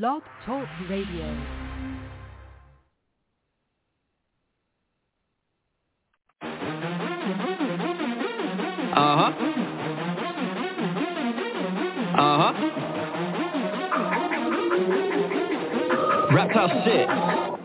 Blog Talk Radio. Uh huh. Uh huh. Rap house shit.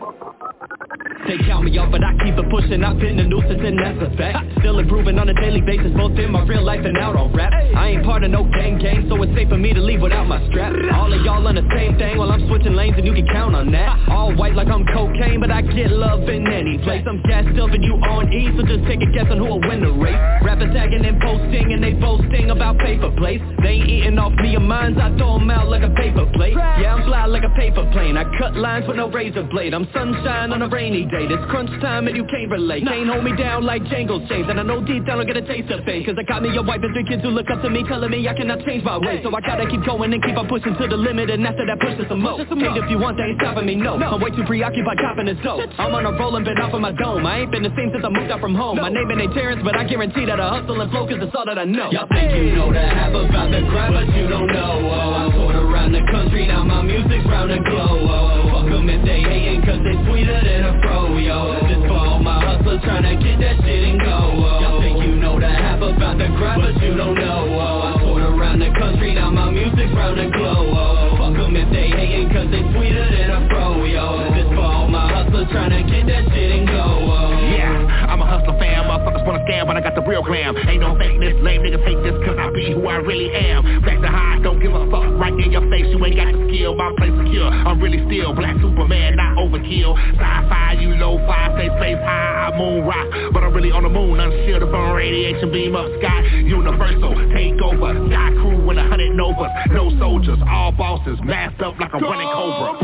They count me out, but I keep it pushing. I've been the nuisance and that's a fact. Still improving on a daily basis, both in my real life and out on rap. I ain't part of no gang gang, so it's safe for me to leave without my strap. All of y'all on the same thing while I'm switching lanes and you can count on that. All white like I'm cocaine, but I get love in any place. I'm gassed up and you on E, so just take a guess on who'll win the race. Rappers tagging and posting and they boasting about paper plates. They ain't eating off me or mines, I throw 'em out like a paper plate. Yeah, I'm fly like a paper plane. I cut lines with no razor blade. I'm sunshine on a rainy day. It's crunch time and you can't relate. Can't hold me down like Django chains. And I know deep down I'll get a taste of fame. Cause I got me a wife and three kids who look up to me, telling me I cannot change my ways. So I gotta keep going and keep on pushing to the limit. And after that, pushing some more. Hate if you want, they ain't stopping me, no. I'm way too preoccupied copping this dope. I'm on a roll and been off of my dome. I ain't been the same since I moved out from home. My name ain't Terrence, but I guarantee that I hustle and flow cause it's all that I know. Y'all think you know the half about the grind, but you don't know. Oh, oh, oh. I toured around the country, now my music's round the globe. Oh, oh fuck them if they hating cause they sweeter than a fro, yo. This for all my hustlers tryna get that shit and go. Oh, y'all think you know the half about the grind, but you don't know. Oh, I toured around the country, now my music's round the globe. Oh, fuck them if they hating cause they sweeter than a fro, yo. This for all my hustlers tryna get that shit and go. Oh, Yeah, I'm a hustler fan, motherfuckers wanna scam, but I got the real gram. Ain't no fakeness, lame niggas hate this cause I be who I really am. Back to high, don't give a fuck, right in your face, you ain't got the skill, my place secure. I'm really still black Superman, not overkill. Sci-fi, you low-fi, stay space high, I moon rock. But I'm really on the moon, unshielded from radiation beam up sky. Universal, take over, sky crew with a hundred novas. No soldiers, all bosses, masked up like a running cobra.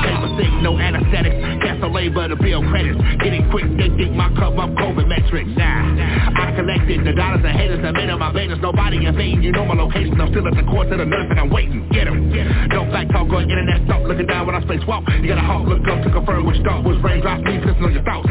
Paper sick, no anesthetics, cancel labor to build credits. Getting quick, they think my cup up COVID metrics. Nah, I collected the dollars and haters that made up my veins Nobody in vain, you know my location. I'm still at the court to the nurse and I'm waiting. Get 'em. No back talk on internet talk. Looking down when I space walk. You gotta hawk, look up to confirm which thought was raindrops. Me pissing on your thoughts.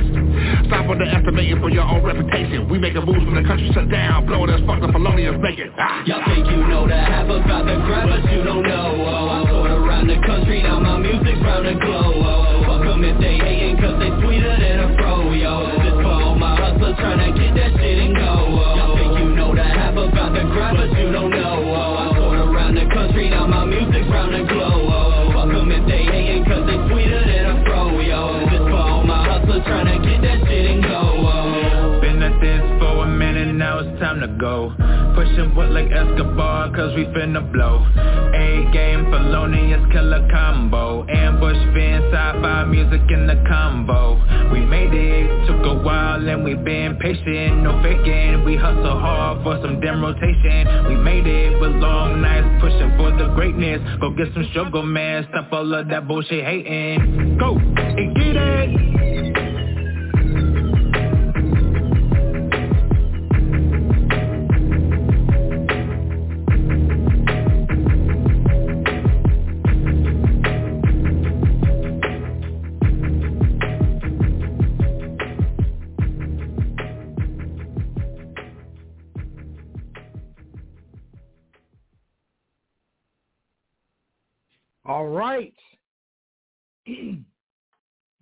Stop underestimating for your own reputation. We making moves when the country shut down. Blowing us fucked up felonious making. Ah. Y'all think you know the half about the grind, but you don't know. Oh, I toured around the country, now my music's round the globe. Oh, fuck 'em if they hating, cause they sweeter than a fro, yo. This for my hustlers tryna get that shit and go. Oh, y'all think you know the half about the grind, but you don't know. Oh, round the globe. Oh, fuck 'em if they hating, cause they sweeter than a fro, yo. This for all my hustlers tryna get that shit and go. Oh. Been at this now it's time to go. Pushing wood like Escobar, cause we finna blow. A-game, felonious killer combo. Ambush, fin, sci-fi, music in the combo. We made it, took a while and we been patient. No faking, we hustle hard for some damn rotation. We made it with long nights, pushing for the greatness. Go get some sugar, man, stop all of that bullshit hating. Go, and get it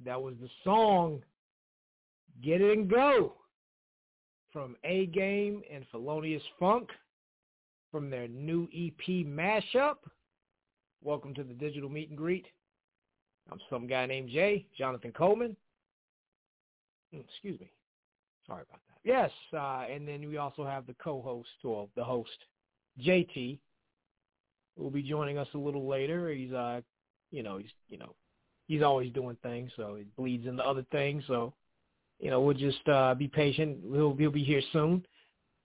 that was the song Get It and Go from A Game and Philonius Phunk from their new EP mashup. Welcome to the digital meet and greet. I'm some guy named Jay, Jonathan Coleman. Mm, Excuse me. Sorry about that. Yes, uh, and then we also have the co-host or the host, JT, will be joining us a little later. He's uh you know, he's you know, he's always doing things, so he bleeds into other things. So, you know, we'll just uh be patient. He'll he'll be here soon.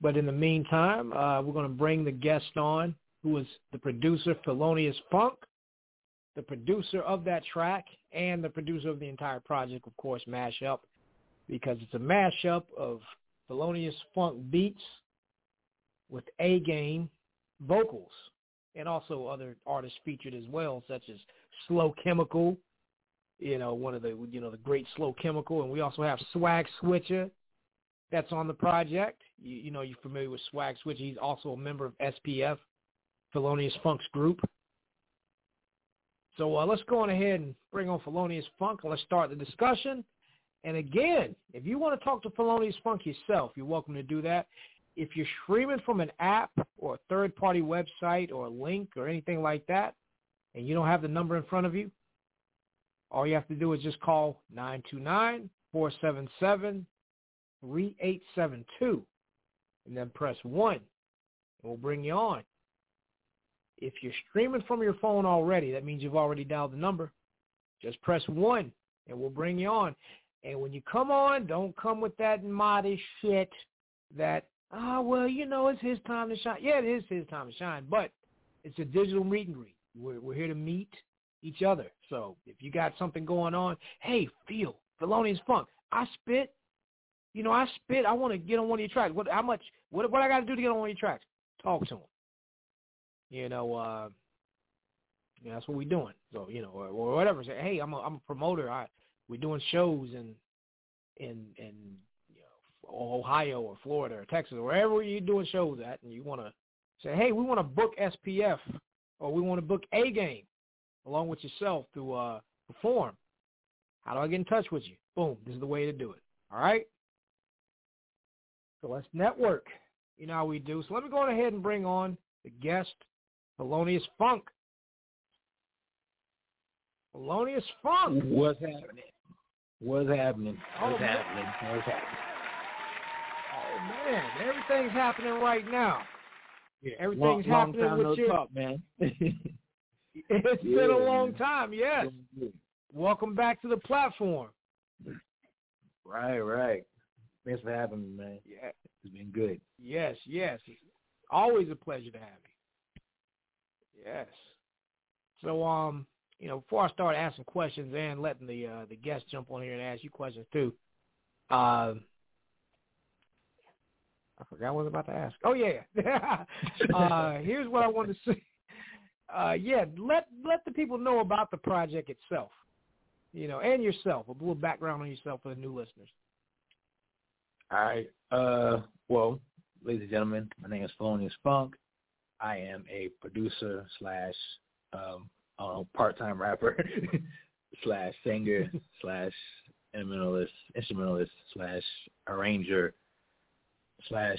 But in the meantime, uh we're gonna bring the guest on who is the producer Philonius Phunk, the producer of that track, and the producer of the entire project, of course, mashup, because it's a mashup of Philonius Phunk beats with A game vocals and also other artists featured as well, such as Slow Chemical, you know, one of the you know the great Slow Chemical, and we also have Swag Switcher that's on the project. You, you know, you're familiar with Swag Switcher. He's also a member of SPF, Philonius Phunk's group. So uh, let's go on ahead and bring on Philonius Phunk and let's start the discussion. And again, if you want to talk to Philonius Phunk yourself, you're welcome to do that. If you're streaming from an app or a third-party website or a link or anything like that, and you don't have the number in front of you, all you have to do is just call 929-477-3872 and then press 1 and we'll bring you on. If you're streaming from your phone already, that means you've already dialed the number. Just press 1 and we'll bring you on. And when you come on, don't come with that modest shit that, ah, oh, well, you know, it's his time to shine. Yeah, it is his time to shine, but it's a digital meet and greet. We're, we're here to meet each other. So if you got something going on, hey, feel Philonius Phunk. I spit. You know, I spit. I want to get on one of your tracks. What? How much? What? What I got to do to get on one of your tracks? Talk to them. You know, uh, yeah, that's what we're doing. So you know, or, or whatever. Say, hey, I'm a I'm a promoter. I we're doing shows in in in you know Ohio or Florida or Texas or wherever you're doing shows at, and you want to say, hey, we want to book SPF or we want to book a game along with yourself to uh, perform. How do I get in touch with you? Boom, this is the way to do it. All right. So let's network. You know how we do. So let me go ahead and bring on the guest, Philonius Phunk. Philonius Phunk. What's happening? What's happening? What's oh, happening? What's happening? Oh man, everything's happening right now. Yeah, everything's long, long happening time with no you. talk, man. It's yeah, been a long time, yes. Welcome back to the platform. Right, right. Thanks for having me, man. Yeah. It's been good. Yes, yes. It's always a pleasure to have you. Yes. So, um, you know, before I start asking questions and letting the uh, the guests jump on here and ask you questions too, uh, I forgot what I was about to ask. Oh yeah. uh, here's what I wanted to say. Uh, yeah, let let the people know about the project itself, you know, and yourself. A little background on yourself for the new listeners. All right. Uh, well, ladies and gentlemen, my name is Philonius Phunk. I am a producer slash um, uh, part-time rapper slash singer slash instrumentalist, instrumentalist slash arranger slash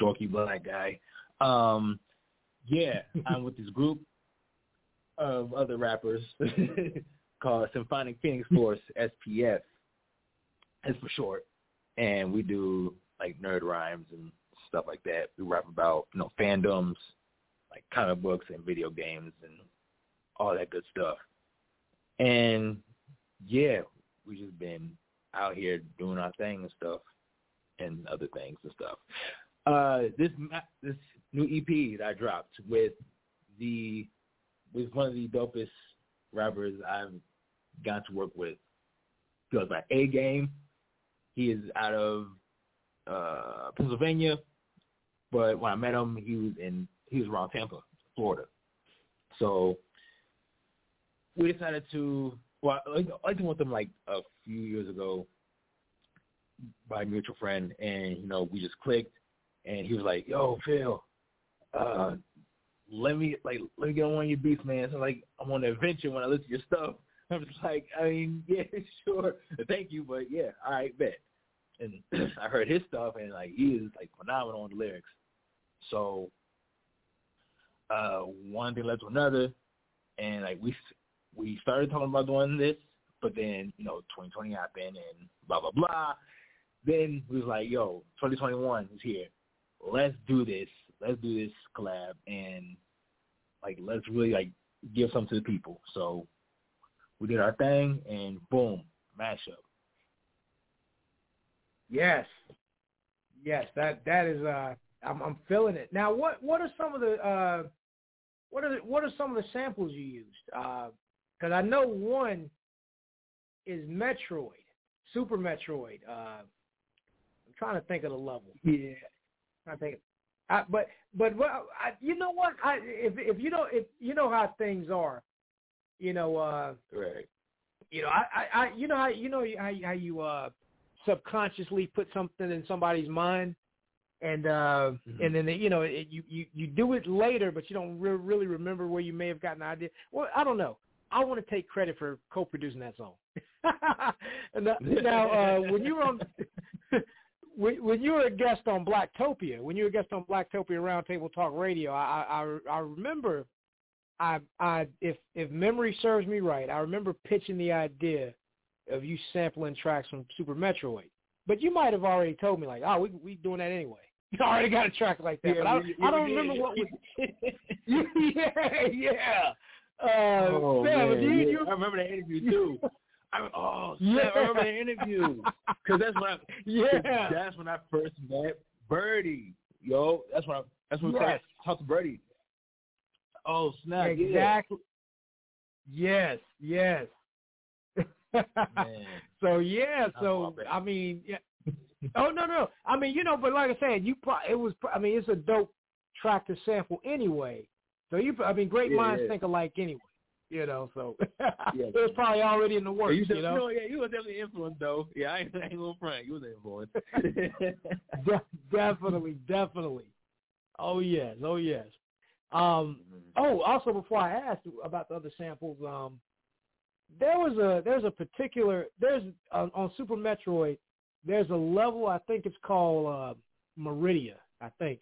dorky black guy. Um, yeah, I'm with this group of other rappers called Symphonic Pheenix Force SPF, as for short, and we do like nerd rhymes and stuff like that. We rap about you know fandoms, like comic books and video games and all that good stuff. And yeah, we just been out here doing our thing and stuff, and other things and stuff. Uh, this this new EP that I dropped with the with one of the dopest rappers I've got to work with. He goes by A Game. He is out of uh Pennsylvania, but when I met him, he was in he was around Tampa, Florida. So we decided to well, I to with him like a few years ago by a mutual friend, and you know we just clicked, and he was like, "Yo, Phil, uh, let me like let me get on one of your beats, man. So like I'm on an adventure when I listen to your stuff. I'm just like, I mean, yeah, sure, thank you, but yeah, all right, bet. And I heard his stuff, and like he is like phenomenal on the lyrics. So uh, one thing led to another, and like we we started talking about doing this, but then you know 2020 happened and blah blah blah. Then we was like, yo, 2021 is here. Let's do this let's do this collab and like let's really like give something to the people. So we did our thing and boom, mashup. Yes. Yes, that that is uh I'm I'm feeling it. Now what what are some of the uh what are the, what are some of the samples you used? Uh cuz I know one is Metroid, Super Metroid. Uh I'm trying to think of the level. Yeah. I'm trying to think I, but but well, I, you know what? I if if you don't if you know how things are, you know. uh Right. You know, I, I, I you know how you know how how you uh subconsciously put something in somebody's mind, and uh mm-hmm. and then they, you know it, you you you do it later, but you don't re- really remember where you may have gotten the idea. Well, I don't know. I want to take credit for co-producing that song. now, uh, when you were on, when, you were a guest on Blacktopia, when you were a guest on Blacktopia Roundtable Talk Radio, I, I I remember, I I if if memory serves me right, I remember pitching the idea of you sampling tracks from Super Metroid. But you might have already told me like, oh, we we doing that anyway. You already got a track like that, Yeah, but I, I don't remember what was. yeah, yeah. Uh, Oh, Sam, man, you, yeah. you, I remember that interview too. I oh, Yeah. yeah. I remember the interview because that's when I, yeah, that's when I first met Birdie. Yo, that's when I, that's when I talked to Birdie. Oh snap! yeah. exactly. Yes, yes. Man. so yeah, so. I mean, yeah. Oh no, no. I mean, you know, but like I said, you pro- it was. I mean, it's a dope track to sample anyway. So you, I mean, great Yeah, minds yeah. think alike anyway. You know, so Yeah. it was probably already in the Yeah, works. you, You, know, no, yeah, you was definitely influenced though. Yeah, I ain't, I ain't gonna front. You was influenced. De- definitely, definitely. Oh yes, oh yes. Um, oh, also before I asked about the other samples, um, there was a there's a particular there's on, on Super Metroid. There's a level I think it's called uh, Maridia. I think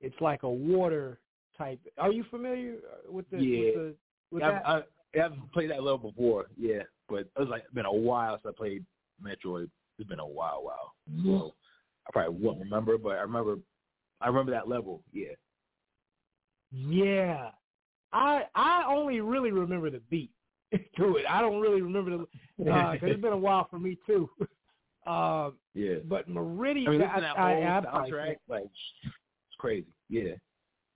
it's like a water type. Are you familiar with the Yeah. with, the, Yeah, that? I, I, I've played that level before, yeah, but it was like been a while since I played Metroid. It's been a while, while. So I probably won't remember, but I remember, I remember that level. Yeah, Yeah, I I only really remember the beat to it. I don't really remember the because it's been a while for me too. Um, yeah. but Meridian, I mean, I, that I, I, soundtrack, can't- like it's crazy. Yeah,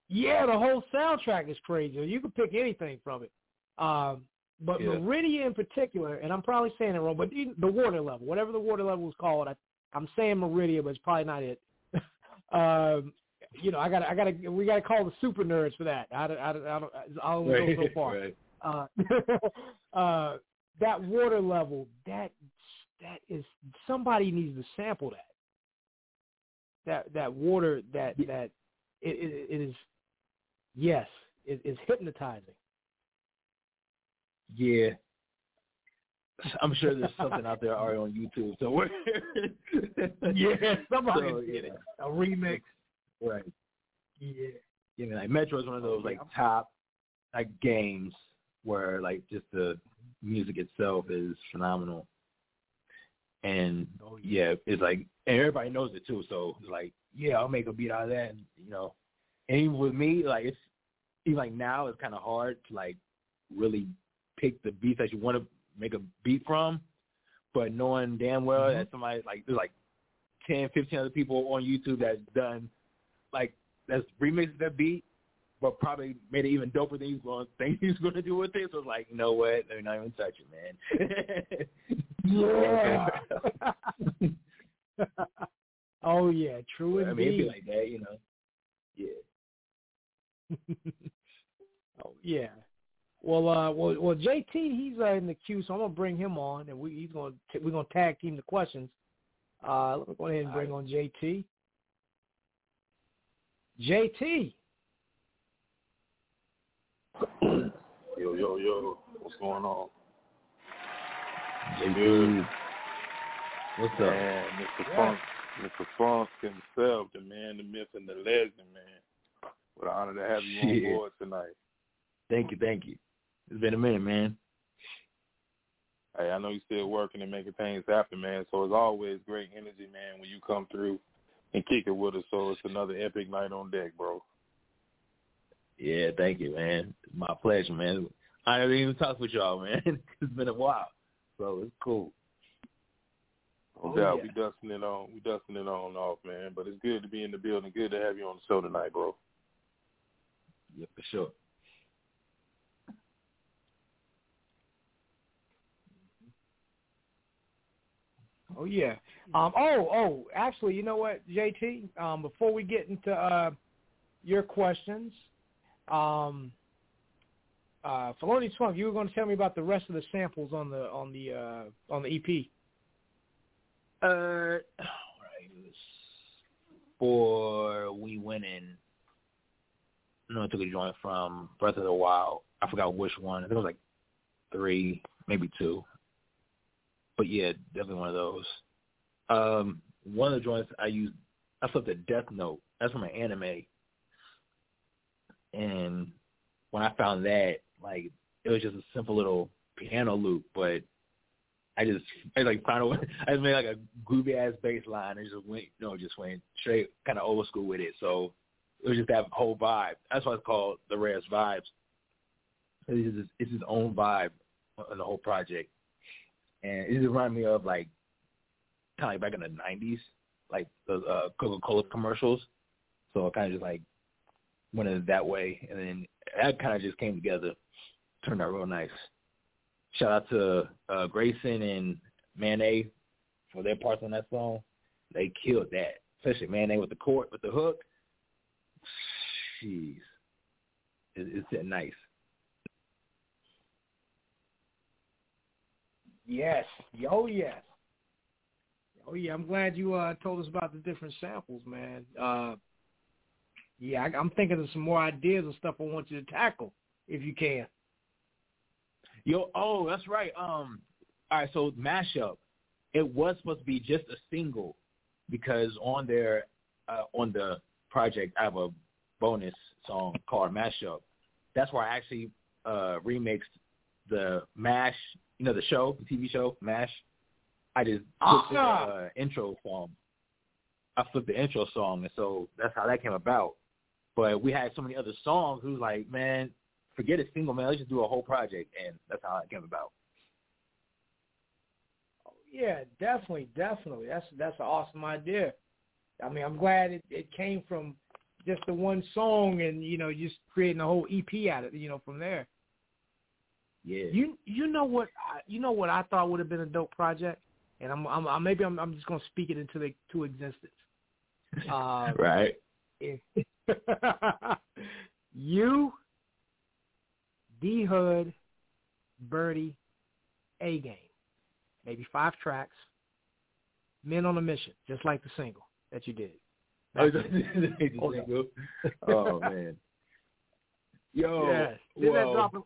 yeah, the whole soundtrack is crazy. You can pick anything from it. Um, but Yeah. Meridian in particular, and I'm probably saying it wrong, but the water level, whatever the water level is called, I, I'm saying Meridian, but it's probably not it. um, you know, I got, I got to, we got to call the super nerds for that. I, don't- I, don't- I don't, only go so far. right. uh, uh, that water level, that that is somebody needs to sample that. That that water that that it, it, it is yes, it is hypnotizing. Yeah. I'm sure there's something out there already on YouTube somewhere. Yeah, somebody So, did yeah. it. A remix. Right. Yeah. Yeah, man, like Metroid is one of those like top like games where like just the music itself is phenomenal. And oh, yeah, it's like and everybody knows it too, so it's like, yeah, I'll make a beat out of that and you know. And even with me, like it's even like now it's kinda hard to like really pick the beats that you want to make a beat from. But knowing damn well mm-hmm. that somebody like there's like 10, 15 other people on YouTube that's done like that's remixed that beat, but probably made it even doper than he's going think he's going to do with it. So it's like, you know what? They're not even touching, man. Yeah. oh yeah, true I mean, it'd be like that, you know. Yeah. Oh yeah. Well, uh, well, well, JT, he's uh, in the queue, so I'm gonna bring him on, and we he's gonna t- we're gonna tag team the questions. Uh, let me go ahead and bring on JT. JT, Yo, yo, yo, what's going on? JP. What's up? Man, Mr. Phunk, Mr. Phunk himself, the man, the myth, and the legend, man. What an honor to have you Shit. on board tonight. Thank you, thank you. It's been a minute, man. Hey, I know you're still working and making things happen, man. So it's always great energy, man, when you come through and kick it with us. So it's another epic night on deck, bro. Yeah, thank you, man. It's my pleasure, man. I haven't even talked with y'all, man. it's been a while, so it's cool. No Oh, doubt, yeah. we dusting it on, we dusting it on and off, man. But it's good to be in the building. Good to have you on the show tonight, bro. Yeah, for sure. Oh yeah. Um, oh, oh, actually, you know what, JT? Um, before we get into uh, your questions, um, uh, Philonius Phunk, you were going to tell me about the rest of the samples on the on the uh, on the EP. Uh, right. It was for we went in. No, I took a joint from Breath of the Wild. I forgot which one. I think it was like three, maybe two. But yeah, definitely one of those. Um, one of the joints I used, I flipped a Death Note. That's from an anime. And when I found that, like, it was just a simple little piano loop, but I just I like found I just made like a groovy ass bass line and just went you know just went straight kind of old school with it. So it was just that whole vibe. That's why it's called the rarest vibes. It's just it's his own vibe on the whole project, and it just reminded me of like kind of like back in the '90s, like the uh, Coca-Cola commercials. So it kind of just like went in that way, and then that kind of just came together, turned out real nice. Shout out to uh, Grayson and Manet for their parts on that song. They killed that, especially Manet with the court with the hook. Jeez, it, it's nice. Yes. Oh yes. Oh yeah. I'm glad you uh told us about the different samples, man. Uh yeah, I, I'm thinking of some more ideas and stuff I want you to tackle if you can. Yo, oh, that's right. Um, all right. So mashup, it was supposed to be just a single because on there, uh, on the project, I have a bonus song called Mashup. That's where I actually uh, remixed the Mash, you know, the show, the TV show Mash. I just put the uh, intro song. I flipped the intro song, and so that's how that came about. But we had so many other songs. Was like, man, forget a single, man. Let's just do a whole project, and that's how it came about. Oh, yeah, definitely, definitely. That's that's an awesome idea. I mean, I'm glad it, it came from just the one song, and you know, just creating a whole EP out of it. You know, from there. Yeah. You you know what you know what I thought would have been a dope project, and I'm I'm, I'm maybe I'm I'm just gonna speak it into the to existence. Uh, right. you D Hood, Birdie, A Game. Maybe five tracks. Men on a Mission, just like the single that you did. oh, oh man. Yo, yes. well, right.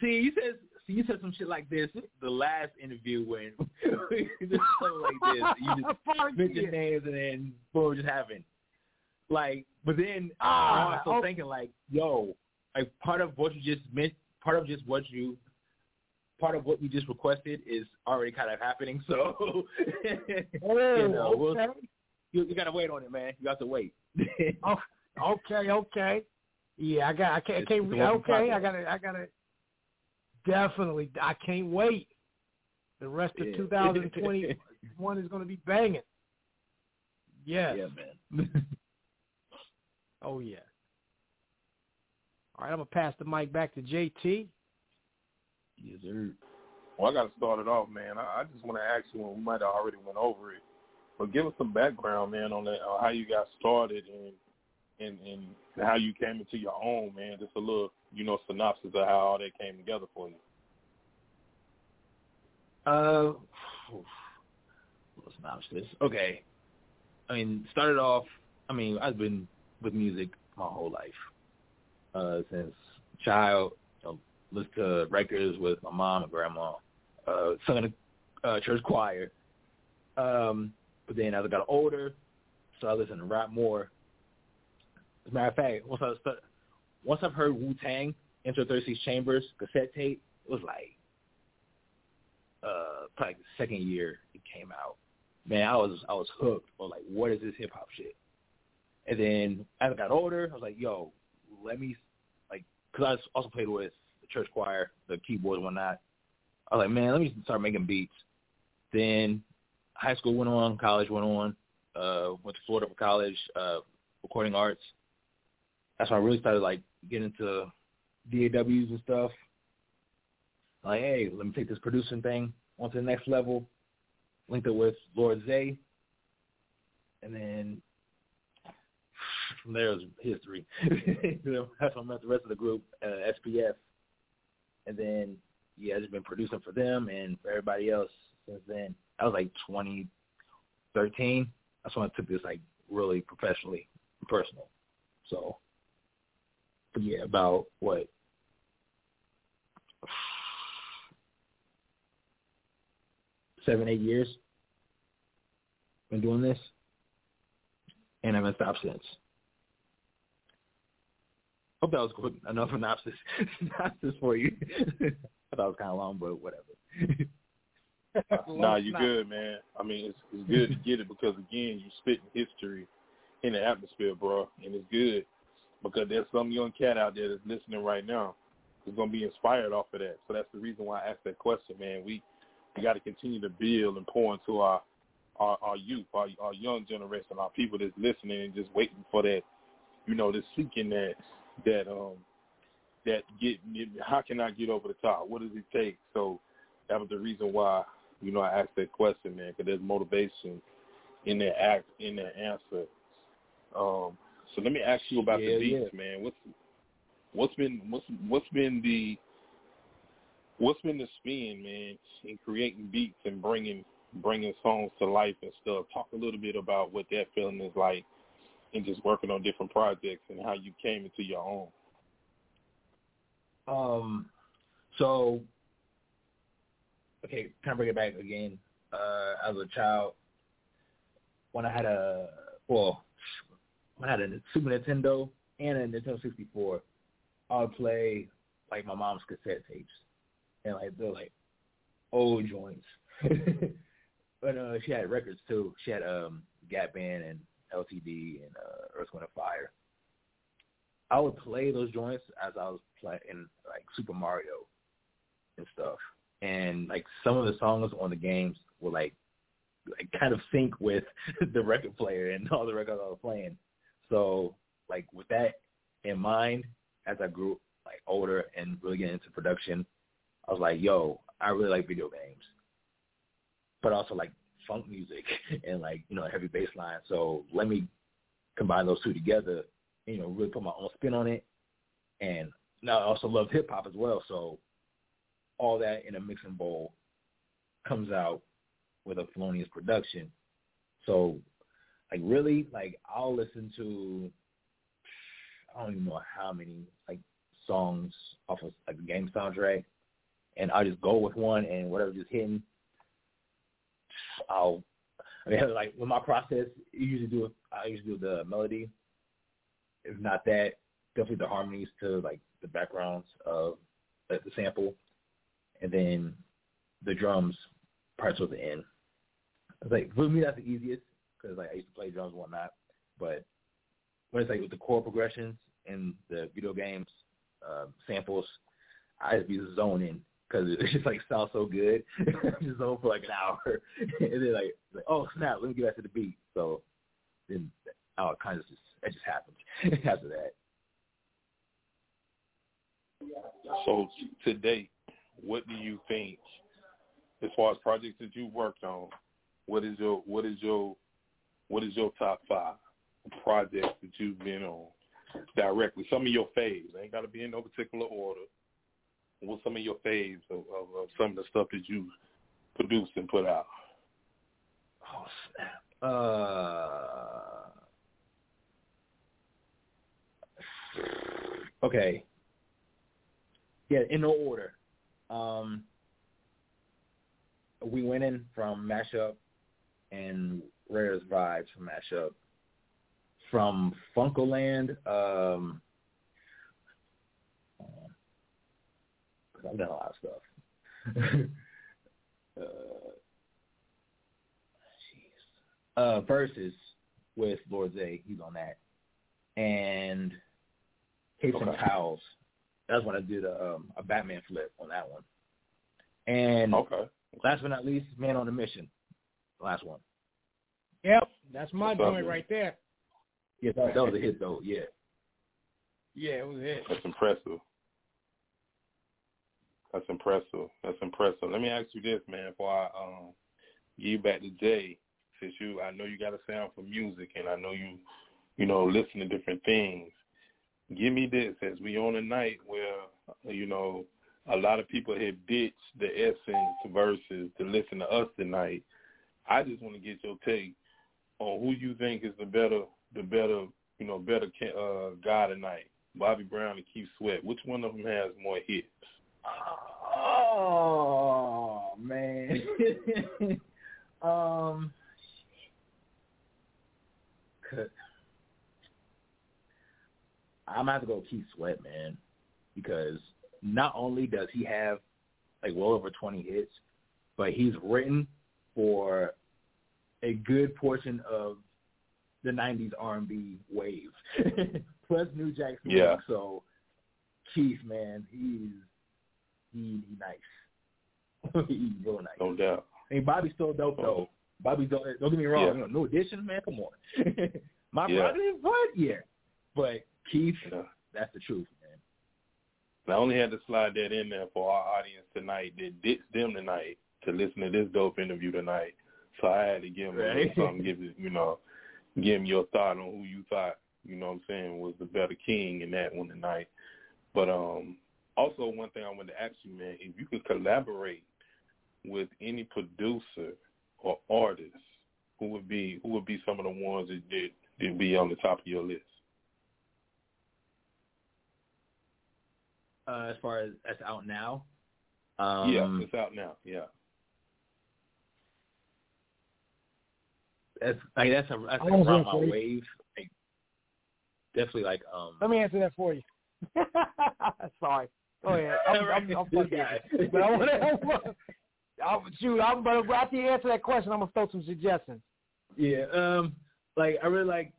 See, you said see, you said some shit like this the last interview when you just something like this. You just mention names and then boom, just happened. Like, but then ah, I'm also okay. thinking like, yo, like part of what you just meant, part of just what you, part of what you just requested is already kind of happening. So, oh, you know, we'll, okay. you, you gotta wait on it, man. You have to wait. oh, okay, okay. Yeah, I got. I can't. I can't okay, I gotta. I gotta. Definitely, I can't wait. The rest of Yeah. 2021 is going to be banging. Yes. Yeah, man. Oh yeah. All right, I'm gonna pass the mic back to JT. yes, sir. Well, I got to start it off, man. I, I just want to ask you, and we might have already went over it, but give us some background, man, on that, on how you got started and and and how you came into your own, man. Just a little, you know, synopsis of how all that came together for you. Uh, synopsis? Okay. I mean, started off. I mean, I've been with music my whole life. Uh, since child, you know, listen to records with my mom and grandma. Uh, sung in a uh, church choir. Um, but then as I got older, so I listened to rap more. As a matter of fact, once I start, once I've heard Wu Tang, Enter 36 Chambers cassette tape, it was like uh probably the second year it came out. Man, I was I was hooked. Was like, what is this hip hop shit? And then as I got older, I was like, yo, let me like, cause I also played with the church choir, the keyboards and whatnot. I was like, man, let me start making beats. Then high school went on, college went on. Uh, went to Florida for college, uh, recording arts. That's when I really started like getting into DAWs and stuff. Like, hey, let me take this producing thing on to the next level. Linked it with Lord Zay. And then from there was history. That's when I met the rest of the group, uh, SPF. And then, yeah, I've just been producing for them and for everybody else since then. I was like 2013. That's when I took this like really professionally personal. So, yeah, about what seven, eight years been doing this, and I haven't stopped since. Hope that was good enough synopsis, synopsis for you. I thought it was kind of long, but whatever. nah, you good, man. I mean, it's, it's good to get it because again, you're spitting history in the atmosphere, bro, and it's good because there's some young cat out there that's listening right now who's gonna be inspired off of that. So that's the reason why I asked that question, man. We we got to continue to build and pour into our our, our youth, our, our young generation, our people that's listening and just waiting for that, you know, that's seeking that that um that get how can I get over the top? What does it take? So that was the reason why you know I asked that question, man, because there's motivation in that act in that answer. Um, so let me ask you about yeah, the beats, yeah. man. What's what's been what's what's been the what's been the spin, man, in creating beats and bringing bringing songs to life and stuff. Talk a little bit about what that feeling is like, and just working on different projects and how you came into your own. Um, so okay, kind of bring it back again. Uh, as a child, when I had a well, I had a Super Nintendo and a Nintendo 64, I would play like my mom's cassette tapes, and like they're like old joints. but uh, she had records too. She had um Gap Band and LTD and uh, Earth, Wind, and Fire. I would play those joints as I was playing like Super Mario and stuff. And like some of the songs on the games were like like kind of sync with the record player and all the records I was playing. So like with that in mind, as I grew like older and really getting into production, I was like, yo, I really like video games, but also like funk music and like you know heavy bass line. So let me combine those two together. And, you know, really put my own spin on it. And now I also love hip hop as well. So all that in a mixing bowl comes out with a felonious production. So like really, like I'll listen to I don't even know how many like songs off of like the game soundtrack, and I'll just go with one and whatever just hitting. I'll I mean like with my process, you usually do. I usually do the melody. If not that, definitely the harmonies to like the backgrounds of the sample, and then the drums parts of the end. It's like for me that's the easiest because like I used to play drums and whatnot. But when it's like with the chord progressions and the video games uh, samples, I just be zoning because it just like sounds so good. I just zone for like an hour, and then like, like oh snap, let me get back to the beat. So then oh, it kind of just it just happens after that. So to date, what do you think, as far as projects that you worked on, what is your what is your what is your top five projects that you've been on directly? Some of your faves. Ain't got to be in no particular order. What's some of your faves of, of, of some of the stuff that you produced and put out? Oh snap. Uh, okay. Yeah, in no order. Um, we went in from mashup and Rare's vibes from mashup. From Funkoland, um, because I've done a lot of stuff. uh, jeez. Uh, versus with Lord Zay, he's on that, and Capes and Okay. That's when I did a, um, a Batman flip on that one. And Okay. last but not least, Man on a Mission. Last one. Yep, that's my What's joint man? right there. Yeah, that, that was a hit though. Yeah. Yeah, it was it. That's impressive. That's impressive. That's impressive. Let me ask you this, man, before I um give you back to Jay, since you I know you got a sound for music and I know you you know, listen to different things. Give me this as we on a night where you know, a lot of people have ditched the essence Verzuz to listen to us tonight. I just want to get your take on who you think is the better, the better, you know, better uh, guy tonight, Bobby Brown and Keith Sweat. Which one of them has more hits? Oh man. um. I'm gonna have to go Keith Sweat, man, because not only does he have like well over 20 hits, but he's written for a good portion of the '90s R&B wave, plus New Jack Swing. Yeah. So Keith, man, he's he, he nice. he's real nice. No doubt. I mean, Bobby's still dope oh. though. Bobby's don't, don't get me wrong. Yeah. You know, no addition, man. Come on. My Yeah. prerogative, what? Yeah. But Keith, Yeah. that's the truth, man. I only had to slide that in there for our audience tonight that ditched them tonight to listen to this dope interview tonight. So I had to give a little Right. something, give it, you know, give them your thought on who you thought, you know what I'm saying, was the better king in that one tonight. But um also one thing I wanted to ask you, man, if you could collaborate with any producer or artist, who would be who would be some of the ones that did that be on the top of your list? Uh, as far as that's out now. yeah, Um, it's out now. Yeah. That's like that's a that's I like was around my for wave. Like, definitely like um. Let me answer that for you. Sorry. Go ahead. I'm, I'm, I'm This fucking guy. with you. But I want to. I'll, shoot, I'm, but after you answer that question, I'm gonna throw some suggestions. Yeah, um, like I really like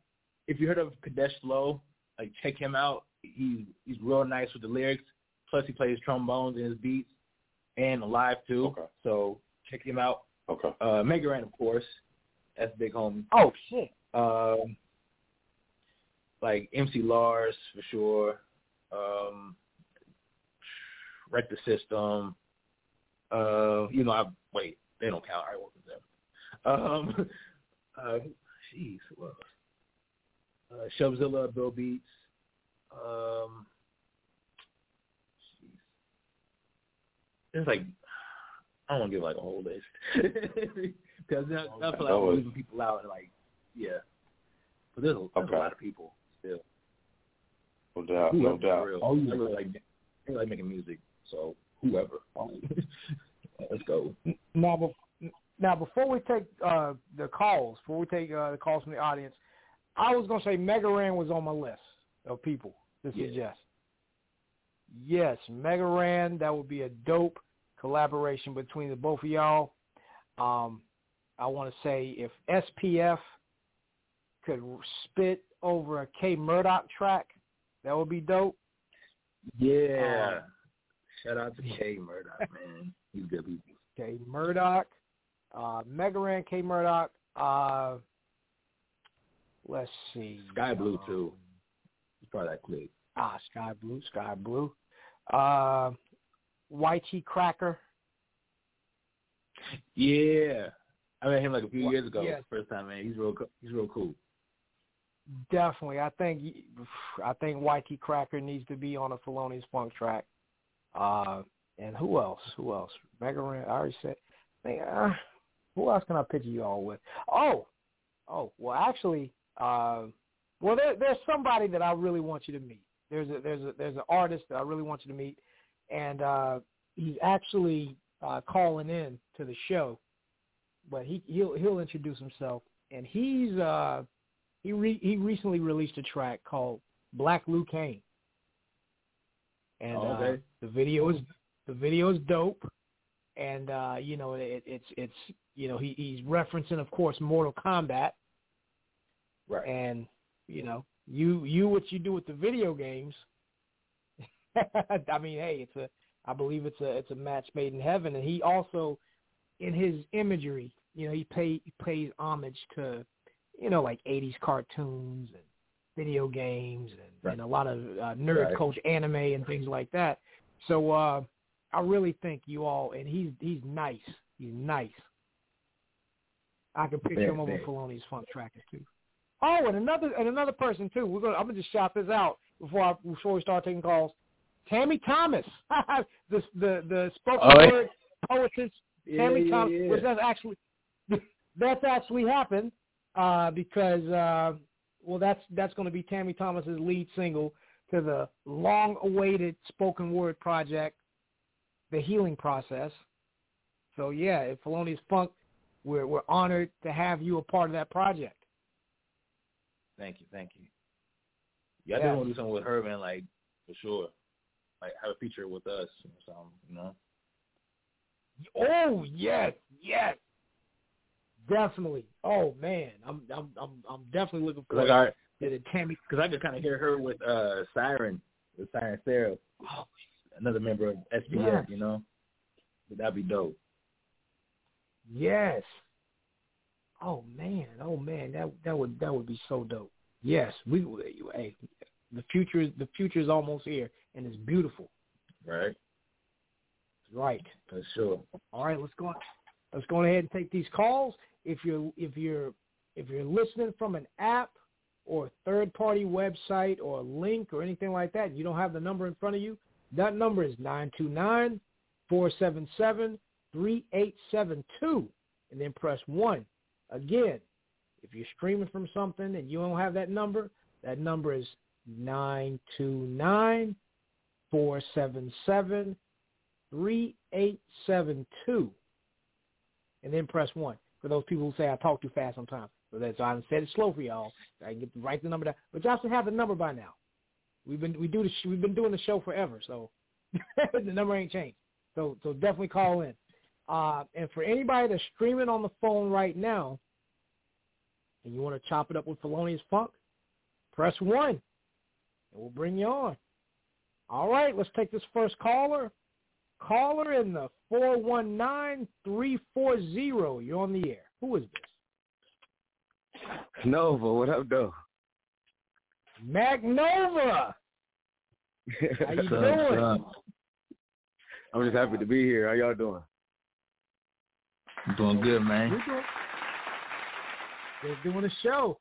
if you heard of Kadesh Low, like check him out. He's he's real nice with the lyrics. Plus he plays trombones in his beats and live too. Okay. So check him out. Okay. Uh, Mega Ran, of course, that's big homie. Oh shit. Um, like MC Lars for sure. Um, Wreck the System. Uh, you know, I wait, they don't count. I work with them. Um, uh, jeez, who else? Uh, Shubzilla, Bill Beats. Um, jeez. It's like I don't want to give like a whole list because I, I feel like No I'm leaving people out like yeah. But there's, a, there's Okay. a lot of people still. No doubt. No Whoever, for doubt. real. I really like I really like making music, so whoever. Let's go. Now, now before we take uh, the calls, before we take uh, the calls from the audience, I was gonna say Mega Ran was on my list of people to Yeah. suggest. Yes, Mega Ran, that would be a dope collaboration between the both of y'all. Um, I want to say if SPF could spit over a K Murdock track, that would be dope. Yeah. Um, Shout out to K Murdock, man. He's good people. K Murdock, uh, Mega Ran, K Murdoch. Uh, let's see. Skyblew um, too. He's part of that clique. Ah, Skyblew, Sky Blue. Uh, YTCracker. Yeah. I met him like a few years ago. yeah. First time, man. He's real. He's real cool. Definitely, I think I think YTCracker needs to be on a Philonius Phunk track. Uh, and who else? Who else? Mega Ran. I already said. Man, uh, who else can I picture you all with? Oh, oh. Well, actually, uh, well, there, there's somebody that I really want you to meet. There's a there's a there's an artist that I really want you to meet, and uh, he's actually uh, calling in to the show. But he he'll he'll introduce himself, and he's uh, he re- he recently released a track called Black Liu Kang, and Oh, uh, the video is the video is dope, and uh, you know it, it's it's you know he, he's referencing of course Mortal Kombat, Right. and you know you you what you do with the video games. I mean, hey, it's a I believe it's a it's a match made in heaven, and he also in his imagery, you know, he pay he pays homage to you know like '80s cartoons and video games and, Right. and a lot of uh, nerd Right. culture, anime, and things like that. So uh I really think you all, and he's he's nice. He's nice. I can picture him over very. Philonius Phunk Trackers too. Oh, and another and another person too. We're gonna I'm gonna just shout this out before I before we start taking calls. Tammy Thomas, the the the spoken Oh, yeah. word poetess Tammy yeah, Thomas, yeah. which that's actually that's actually happened uh, because uh, well that's that's going to be Tammy Thomas's lead single to the long-awaited spoken word project, The Healing Process. So yeah, at Philonius Phunk, we're we're honored to have you a part of that project. Thank you, thank you. Yeah, I Yes. just want to do something with her, man. Like for sure. Like have a feature with us or something, you know. Oh yes, yes, definitely. Oh man, I'm I'm I'm I'm definitely looking forward I, to the Tammy. cause I could kind of hear her with uh Siren, with Siren Sarah, Oh, another member of SPF, Yes. you know. But that'd be dope. yes. Oh man, oh man, that that would that would be so dope. Yes, we hey, the future is the future is almost here, and it's beautiful. Right. Right. For sure. All right, let's go. Let's go ahead and take these calls. If you're if you're if you're listening from an app or a third party website or a link or anything like that, and you don't have the number in front of you, that number is 929-477-3872 and then press 1. Again, if you're streaming from something and you don't have that number, that number is 929 477 3872 and then press 1 for those people who say I talk too fast sometimes. So that's so I said it slow for y'all. I can get write the number down. But y'all should have the number by now. We've been we do the sh- we've been doing the show forever, so the number ain't changed. So so definitely call in. Uh, and for anybody that's streaming on the phone right now, and you want to chop it up with Philonius Phunk, press one, and we'll bring you on. All right, let's take this first caller. Caller in the 419340. You're on the air. Who is this? Nova, what up, though? Magnova. How you What's doing? up? I'm just happy to be here. How y'all doing? Doing good, We're man. doing, we're doing a show.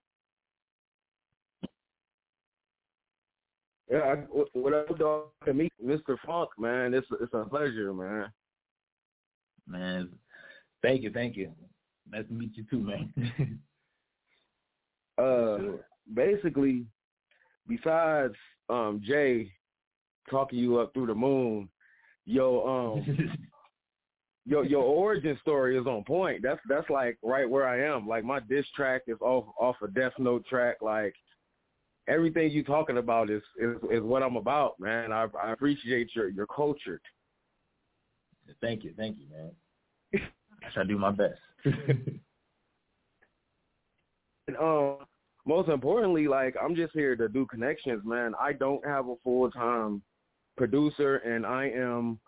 Yeah, I, what- what up, dog? To meet Mr. Phunk, man. It's it's a pleasure, man. Man, thank you, thank you. Nice to meet you too, man. Uh, basically, besides um Jay talking you up through the moon, yo um your your origin story is on point. That's that's like right where I am. Like my diss track is off off a Death Note track. Like everything you're talking about is is is what I'm about, man. I I appreciate your your culture. thank you, thank you, man. I try to do my best. And um, most importantly, like I'm just here to do connections, man. I don't have a full time producer, and I am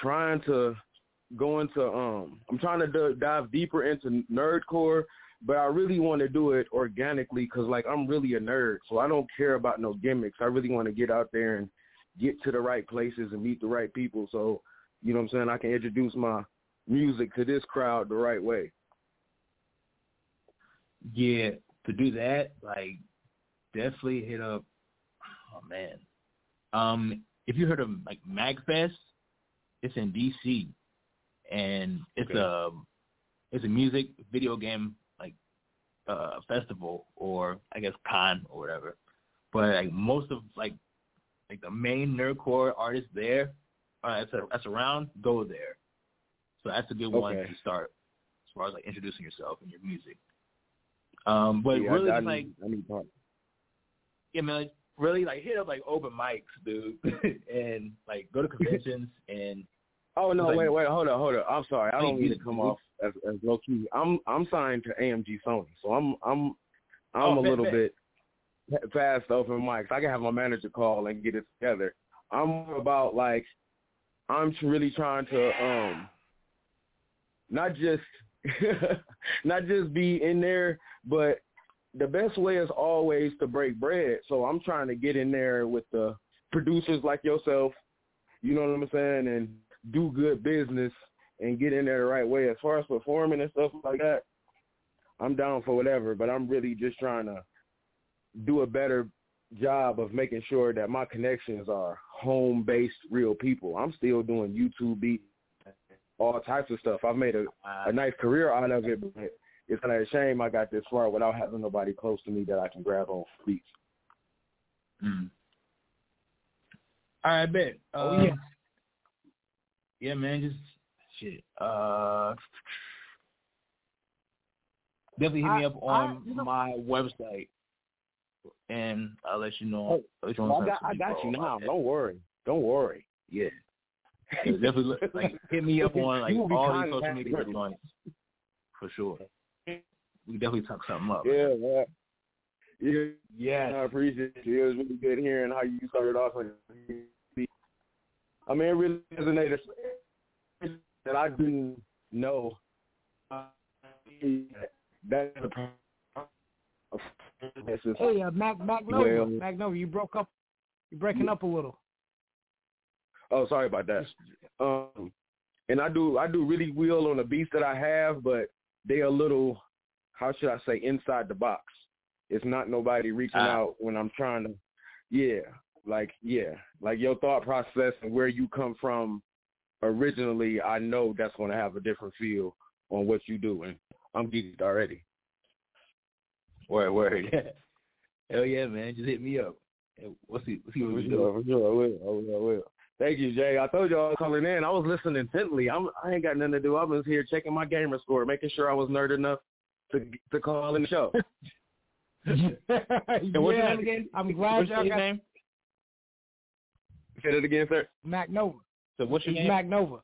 trying to go into um, I'm trying to d- dive deeper into nerdcore, but I really want to do it organically because like I'm really a nerd, so I don't care about no gimmicks. I really want to get out there and get to the right places and meet the right people. So you know what I'm saying? I can introduce my music to this crowd the right way. yeah, to do that, like, definitely hit up. Oh man, um, if you heard of like Magfest, it's in DC, and it's Okay. a it's a music video game uh festival or I guess con or whatever. But like most of like like the main nerdcore artists there, uh, that's, a, that's around, go there. So that's a good one to start as far as like introducing yourself and your music. Um, but Yeah, really, I, I like need, I need part. yeah, man, like, really like hit up like open mics, dude, and like go to conventions and Oh no! Like- wait, wait, hold up, hold up. I'm sorry. I don't mean to come off as, as low key. I'm I'm signed to AMG Sony, so I'm I'm I'm Oh, a little bit pa- past open mics. I can have my manager call and get it together. I'm about like I'm really trying to um not just not just be in there, but the best way is always to break bread. So I'm trying to get in there with the producers like yourself, you know what I'm saying, and do good business and get in there the right way. As far as performing and stuff like that, I'm down for whatever, but I'm really just trying to do a better job of making sure that my connections are home-based real people. I'm still doing YouTube beats, all types of stuff. I've made a, a nice career out of it, but it's kind of a shame I got this far without having nobody close to me that I can grab on for beats. Mm. All right, bet. Oh, Uh, yeah. yeah, man. Just shit. Uh, definitely hit me I- up I- on know- my website. and I'll let you know. Oh, you know I got I got you now. Don't worry. Don't worry. Yeah. So definitely like hit me up on like You will be all these social media joints for sure. We definitely talk something up. Yeah, man. Yeah. I appreciate you. It was really good hearing how you started off. on I mean, it really resonated that I didn't know. Uh, That's a this is Hey, uh, Mac Mac Nova. Well- Mac Nova, you broke up. You're breaking up a little. Oh, sorry about that. Um, and I do I do really well on the beats that I have, but they are a little, how should I say, inside the box. It's not nobody reaching Ah. out when I'm trying to, yeah, like yeah, like your thought process and where you come from originally. I know that's going to have a different feel on what you do, and I'm geeked already. Word, word. Hell yeah, man. Just hit me up. And We'll see, we'll see what For we do. sure, for sure, I will, I will, I will. Thank you, Jay. I told you I was calling in. I was listening intently. I'm, I ain't got nothing to do. I was here checking my gamer score, making sure I was nerd enough to to call in the show. And what's your Yeah, name again? I'm glad What's y'all your got name? Say that again, sir. Mac Nova. So what's your He's name? Mac Nova.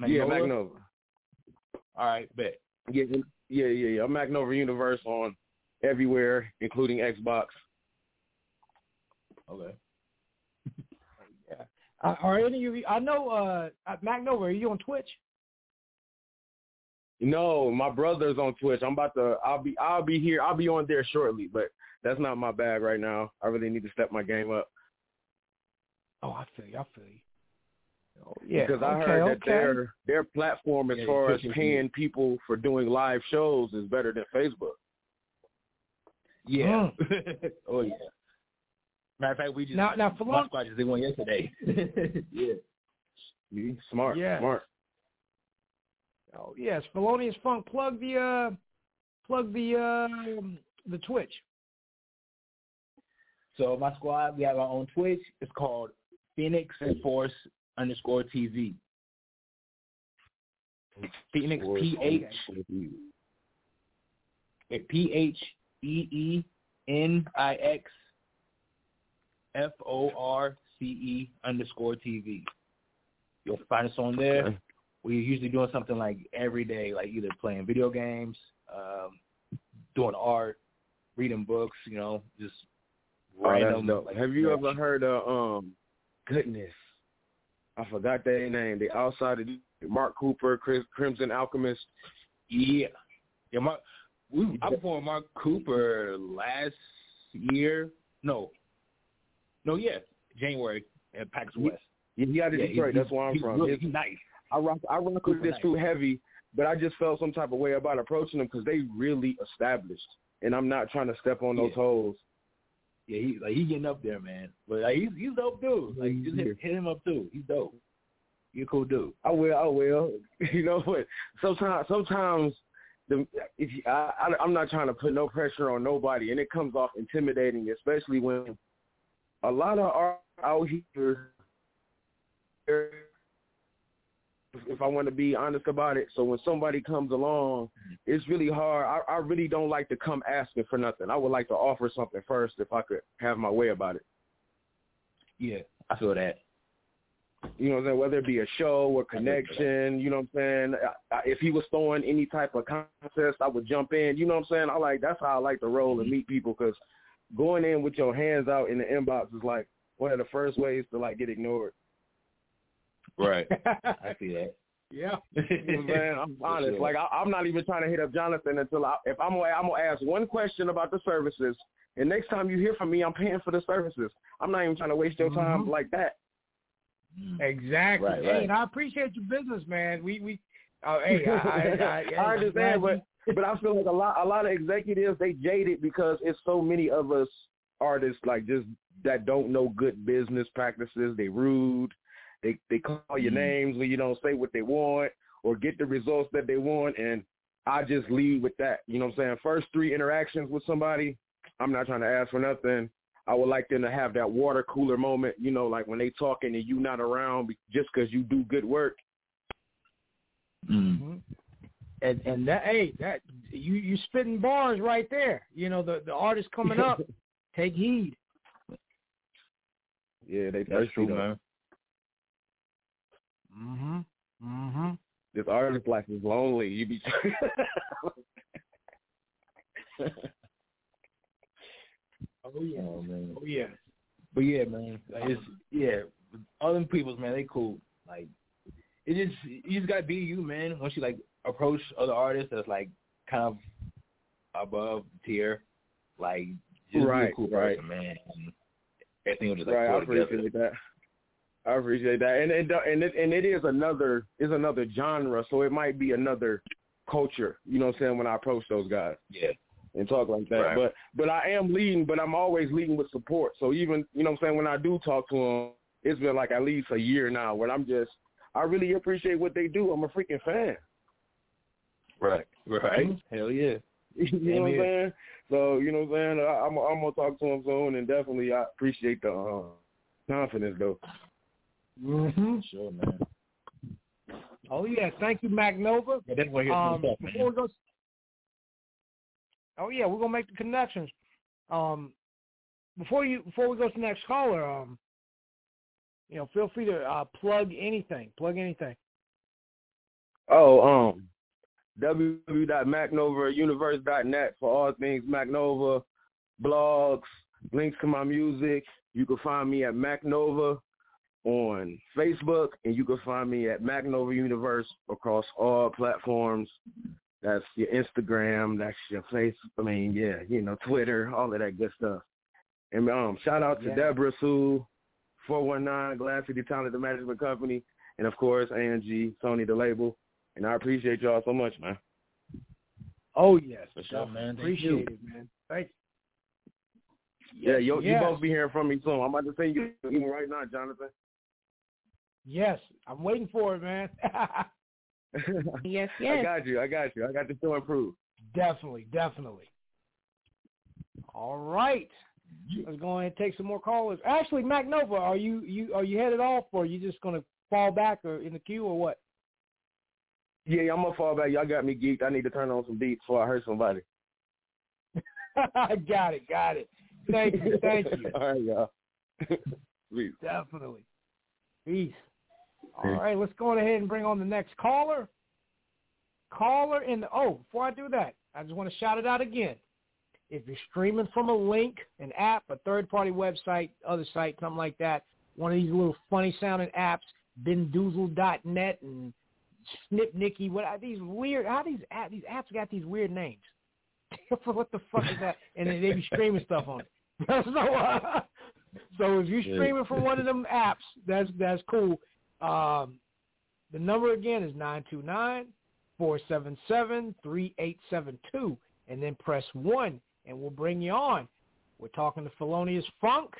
Yeah, Magnova? Mac Nova. All right, bet. Yeah, yeah, yeah, yeah. I'm Mac Nova Universe on everywhere, including Xbox. Okay. Uh, are any of you? I know. Uh, uh, Mac Nova. Are you on Twitch? No, my brother's on Twitch. I'm about to. I'll be. I'll be here. I'll be on there shortly, but that's not my bag right now. I really need to step my game up. Oh, I feel you. I feel you. Oh, yeah. because I okay, heard that okay. their their platform as Yeah, far as paying people for doing live shows is better than Facebook. Yeah. Mm. oh yeah. Matter of fact, we just Now- now, for my long- squad just did one yesterday. yeah. You smart, Yeah. smart. Oh yes, Philonius Phunk. Plug the uh, plug the um the Twitch. So my squad, we have our own Twitch. It's called Pheenix Force underscore TV. Pheenix P H P H E E N I X F O R C E underscore TV. You'll find us on there. Okay. We're usually doing something like every day, like either playing video games, um, doing art, reading books, you know, just Oh, random. like, Have you merch. ever heard of um goodness? I forgot their name. They outside of Mark Cooper, Chris, Crimson Alchemist. Yeah, yeah. Mark, we, I performed Mark Cooper last year. No, no, yeah, January at PAX West. Yeah, he out of Yeah, Detroit. That's where I'm from. Really, he's nice. I rock I rock with this nice. too heavy, but I just felt some type of way about approaching them because they really established, and I'm not trying to step on those Yeah. holes. Yeah, he like he getting up there, man. But like he's he's dope dude. Like mm-hmm. just hit, hit him up too. He's dope. You a cool dude. I will, I will. You know what? Sometimes, sometimes the if you, I, I I'm not trying to put no pressure on nobody, and it comes off intimidating, especially when a lot of art out here. If I want to be honest about it, so when somebody comes along, it's really hard. I, I really don't like to come asking for nothing. I would like to offer something first if I could have my way about it. Yeah, I feel that. You know what I'm saying? Whether it be a show or connection, you know what I'm saying? I, I, if he was throwing any type of contest, I would jump in. You know what I'm saying? I like that's how I like to roll and mm-hmm. meet people because going in with your hands out in the inbox is like one of the first ways to like get ignored. Right. I see that. yeah. You know what I'm saying? I'm For honest. Like I, I'm not even trying to hit up Jonathan until I, if I'm gonna, I'm gonna ask one question about the services, and next time you hear from me, I'm paying for the services. I'm not even trying to waste your time Mhm. like that. Exactly. Right, Hey, right. and I appreciate your business, man. We we. Oh, hey, I, I, I, I understand, I'm but but I feel like a lot a lot of executives they jaded because it's so many of us artists like just that don't know good business practices. They rude. They they call your Mhm. names when you don't say what they want or get the results that they want, and I just lead with that. You know what I'm saying? First three interactions with somebody, I'm not trying to ask for nothing. I would like them to have that water cooler moment, you know, like when they talking and you not around be- just because you do good work. Mm. Mhm. and and that hey that you you spitting bars right there. You know the the artist coming up, take heed. Yeah, they That's thirsty true, though. man. Mhm. Mhm. This artist life is lonely. You be Oh yeah. Oh man. Oh yeah. But yeah, man, like, it's yeah. Other people's man, they cool. Like it just you just gotta be you, man. Once you like approach other artists that's like kind of above tier, like just be Right, a cool right. person, man. And everything will just like right. I appreciate that. I appreciate that, and and and it, and it is another is another genre, so it might be another culture. You know what I'm saying? When I approach those guys Yeah. and talk like that, Right. but but I am leading, but I'm always leading with support. So even you know what I'm saying when I do talk to them, it's been like at least a year now where I'm just I really appreciate what they do. I'm a freaking fan. Right. Right. Hell yeah. You know what I'm saying? So you know what I'm saying? I, I'm I'm gonna talk to them soon, and definitely I appreciate the uh, confidence though. Mhm. Sure, man. Oh yeah. Thank you, Mac Nova. Yeah, that's what here's Um, before we go, oh yeah, we're gonna make the connections. Um, before you before we go to the next caller, um, you know, feel free to uh, plug anything. Plug anything. Oh, um, www.macnovauniverse.net for all things Macnova, blogs, links to my music. You can find me at Macnova on Facebook, and you can find me at Macnova Universe across all platforms. That's your Instagram, that's your face. I mean, yeah, you know, Twitter, all of that good stuff. And um, shout out to Yeah. Deborah Sue, 419 Glass City Talented Management Company, and of course, ANG, Sony the label. And I appreciate y'all so much, man. Oh yes, For sure, man. Appreciate you. it, man. Thank Yeah, you, yes. you both be hearing from me soon. I'm about to send you an email right now, Jonathan. Yes, I'm waiting for it, man. Yes, yes. I got you. I got you. I got the show improved. definitely, definitely. All right. Let's go ahead and take some more callers. Actually, Mac Nova, are you you are you headed off or are you just gonna fall back or in the queue or what? Yeah, I'm gonna fall back. Y'all got me geeked. I need to turn on some beats before I hurt somebody. I got it, got it. Thank you, thank you. All right, y'all. Sweet. Definitely. Peace. All right, let's go ahead and bring on the next caller. Caller in the oh, before I do that, I just want to shout it out again. If you're streaming from a link, an app, a third party website, other site, something like that, one of these little funny sounding apps, bendoozle.net and Snipnicky, what are these weird how these app, these apps got these weird names. what the fuck is that? And they, they be streaming stuff on it. so, uh, so if you're streaming from one of them apps, that's that's cool. Um, the number again is nine two nine four seven seven three eight seven two, and then press one, and we'll bring you on. We're talking to Philonius Phunk.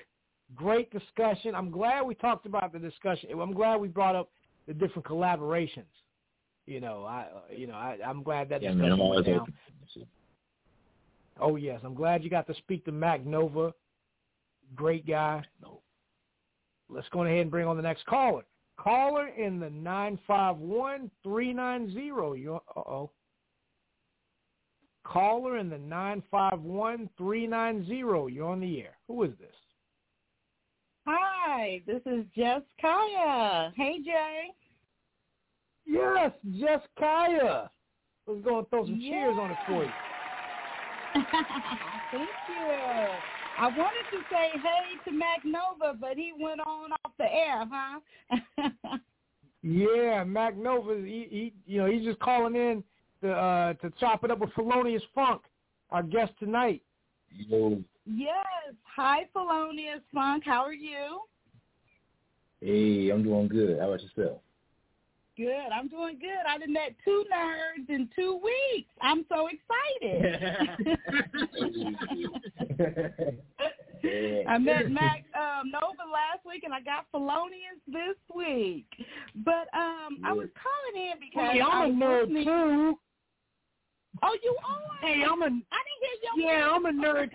Great discussion. I'm glad we talked about the discussion. I'm glad we brought up the different collaborations. You know, I you know I, I'm glad that Yeah, discussion man, went down. Oh yes, I'm glad you got to speak to Mac Nova. Great guy. Let's go ahead and bring on the next caller. Caller in the nine five one three nine zero. You oh. Caller in the nine five one three nine zero. You're on the air. Who is this? Hi, this is Jess Kaya. Hey, Jay. Yes, Jess Kaya. Let's go and throw some cheers on it for you. Thank you. I wanted to say hey to Mac Nova, but he went on off the air, huh? Yeah, Mac Nova. He, he you know he's just calling in to uh, to chop it up with Philonius Phunk, our guest tonight. Yo, yes. Hi, Philonius Phunk. How are you? hey, I'm doing good. How about yourself? Good. I'm doing good. I done met two nerds in two weeks. I'm so excited. yeah. I met Mac um, Nova last week, and I got Philonius this week. But um, I was calling in because Hey, I I'm a nerd listening- too. Oh, you are? Hey, I'm a I didn't hear your yeah, I'm a nerd.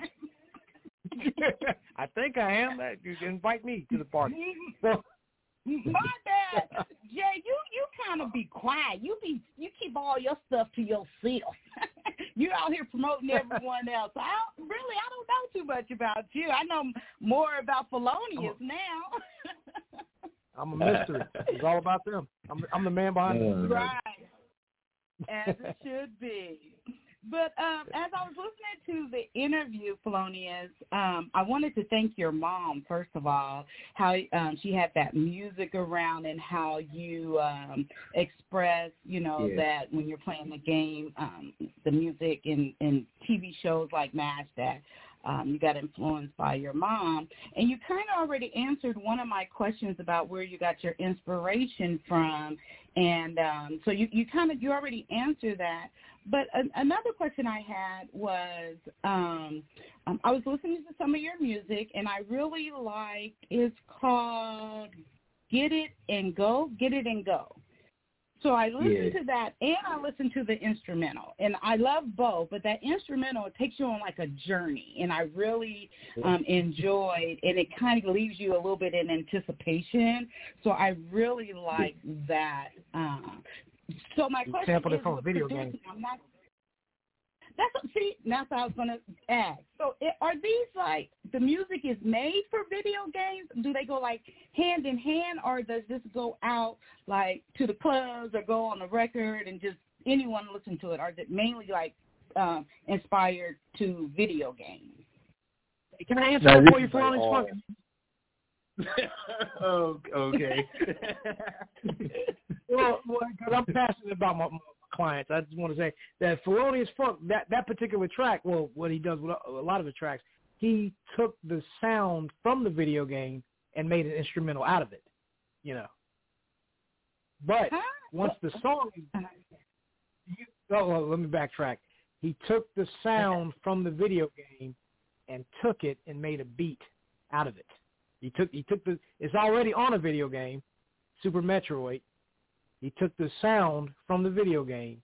I think I am. Uh, You can invite me to the party. So, My bad, Jay. You you kind of be quiet. You be you keep all your stuff to yourself. You're out here promoting everyone else. I don't, really I don't know too much about you. I know more about Philonius now. I'm a mystery. It's all about them. I'm I'm the man behind it. Right. As it should be. But um, as I was listening to the interview, Philonius, um, I wanted to thank your mom first of all. How um, she had that music around and how you um, express, you know, Yeah. that when you're playing the game, um, the music in in TV shows like MASH that um, you got influenced by your mom. And you kind of already answered one of my questions about where you got your inspiration from. And um, so you, you kind of, you already answered that. But an, another question I had was, um, um, I was listening to some of your music, and I really like. It's called "Get It and Go." Get it and go. So I listened Yeah. to that, and I listened to the instrumental, and I love both. But that instrumental it takes you on like a journey, and I really um, enjoyed, and it kind of leaves you a little bit in anticipation. So I really like that. Um, so my You question sampled it is, from a video game. I'm not, that's what, see. That's what I was gonna ask. So, it, are these like the music is made for video games? Do they go like hand in hand, or does this go out like to the clubs or go on the record and just anyone listen to it? Or is it mainly like um, inspired to video games? Can I answer No, that this for you, is like Philonius all- oh, okay. well, because I'm passionate about my, my clients, I just want to say that Philonius Phunk, that that particular track, well, what he does with a, lot of the tracks, he took the sound from the video game and made an instrumental out of it, you know. But once the song, you, oh, well, let me backtrack. He took the sound from the video game and took it and made a beat out of it. He took he took the it's already on a video game, Super Metroid. He took the sound from the video game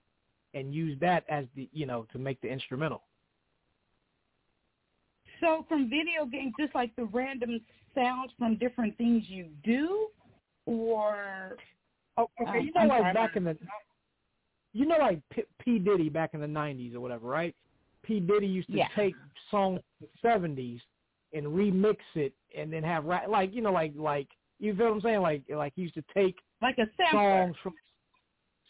and used that as the you know to make the instrumental. So from video games, just like the random sounds from different things you do, or Oh, okay. Um, you know, I'm like sorry, back in the, you know, like P, P Diddy back in the '90s or whatever, right? P Diddy used to Yeah. take songs from the '70s and remix it, and then have like you know, like like you feel what I'm saying? Like like he used to take like a sampler. songs from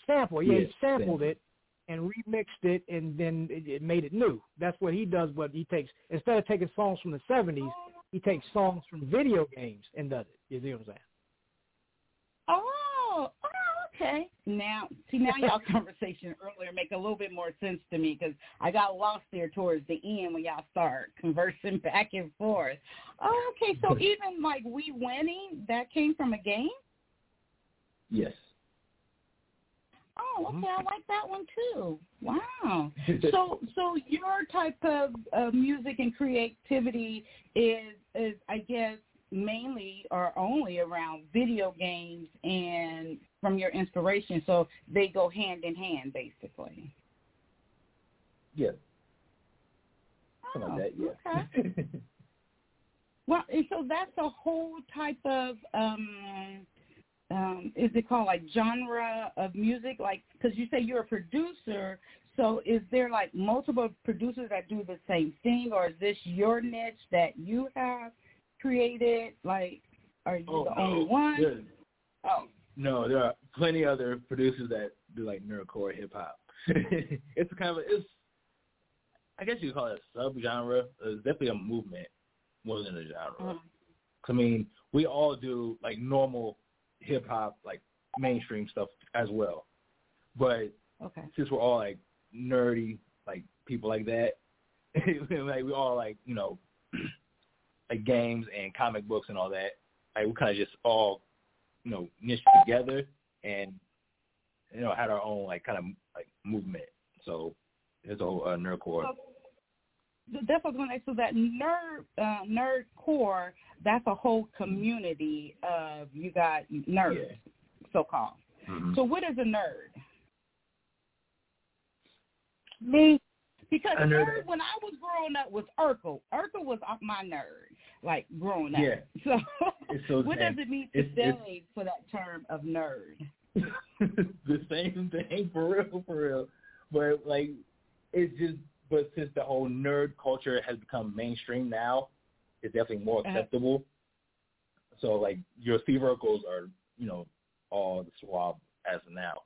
sample. Yeah, Yeah, he sampled sample. it and remixed it, and then it, it made it new. That's what he does. But he takes instead of taking songs from the '70s, he takes songs from video games and does it. You see what I'm saying? Oh, oh, okay. Now, see, now y'all conversation earlier make a little bit more sense to me because I got lost there towards the end when y'all start conversing back and forth. Oh, okay. So even like we winning, that came from a game. Yes. Oh, okay. I like that one too. Wow. so, so your type of uh, music and creativity is, is, I guess, mainly or only around video games and from your inspiration. So they go hand in hand, basically. yeah. Something like that. Oh, Yeah. okay. Well, and so that's a whole type of um um is it called like genre of music like cuz you say you're a producer so is there like multiple producers that do the same thing or is this your niche that you have created like are you oh, the only no. one There- oh No, there are plenty other producers that do like nerdcore hip hop. it's kind of it's I guess you could call it a subgenre. It's definitely a movement more than a genre. 'Cause, I mean, we all do like normal hip hop, like mainstream stuff as well. But okay since we're all like nerdy, like people like that, like we all like you know, like games and comic books and all that. Like we kind of just all, you know, niched together and you know had our own like kind of like movement. So there's a whole uh, nerdcore. So- that's what I was going to say. So that nerd uh, nerd core, that's a whole community of you got nerds, Yeah. so called. Mhm. So what is a nerd? Me, Because A nerd- nerd, when I was growing up, was Urkel. Urkel was off my nerd, like growing up. Yeah. So so what does it mean It's- it's- today for that term of nerd? the same thing for real, for real. But like, it's just. But since the whole nerd culture has become mainstream now, it's definitely more Uh-huh. acceptable. So like, your C vocals are, you know, all the swab as of now.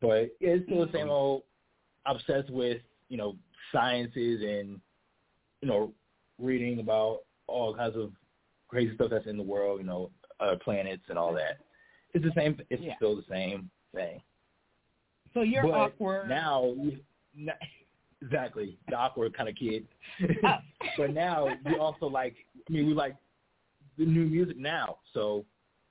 But it's still the same old obsessed with, you know, sciences and, you know, reading about all kinds of crazy stuff that's in the world, you know, other planets and all that. It's the same. It's Yeah. still the same thing. So you're but awkward. now. Exactly, the awkward kind of kid. Oh. but now we also like. I mean, we like the new music now, so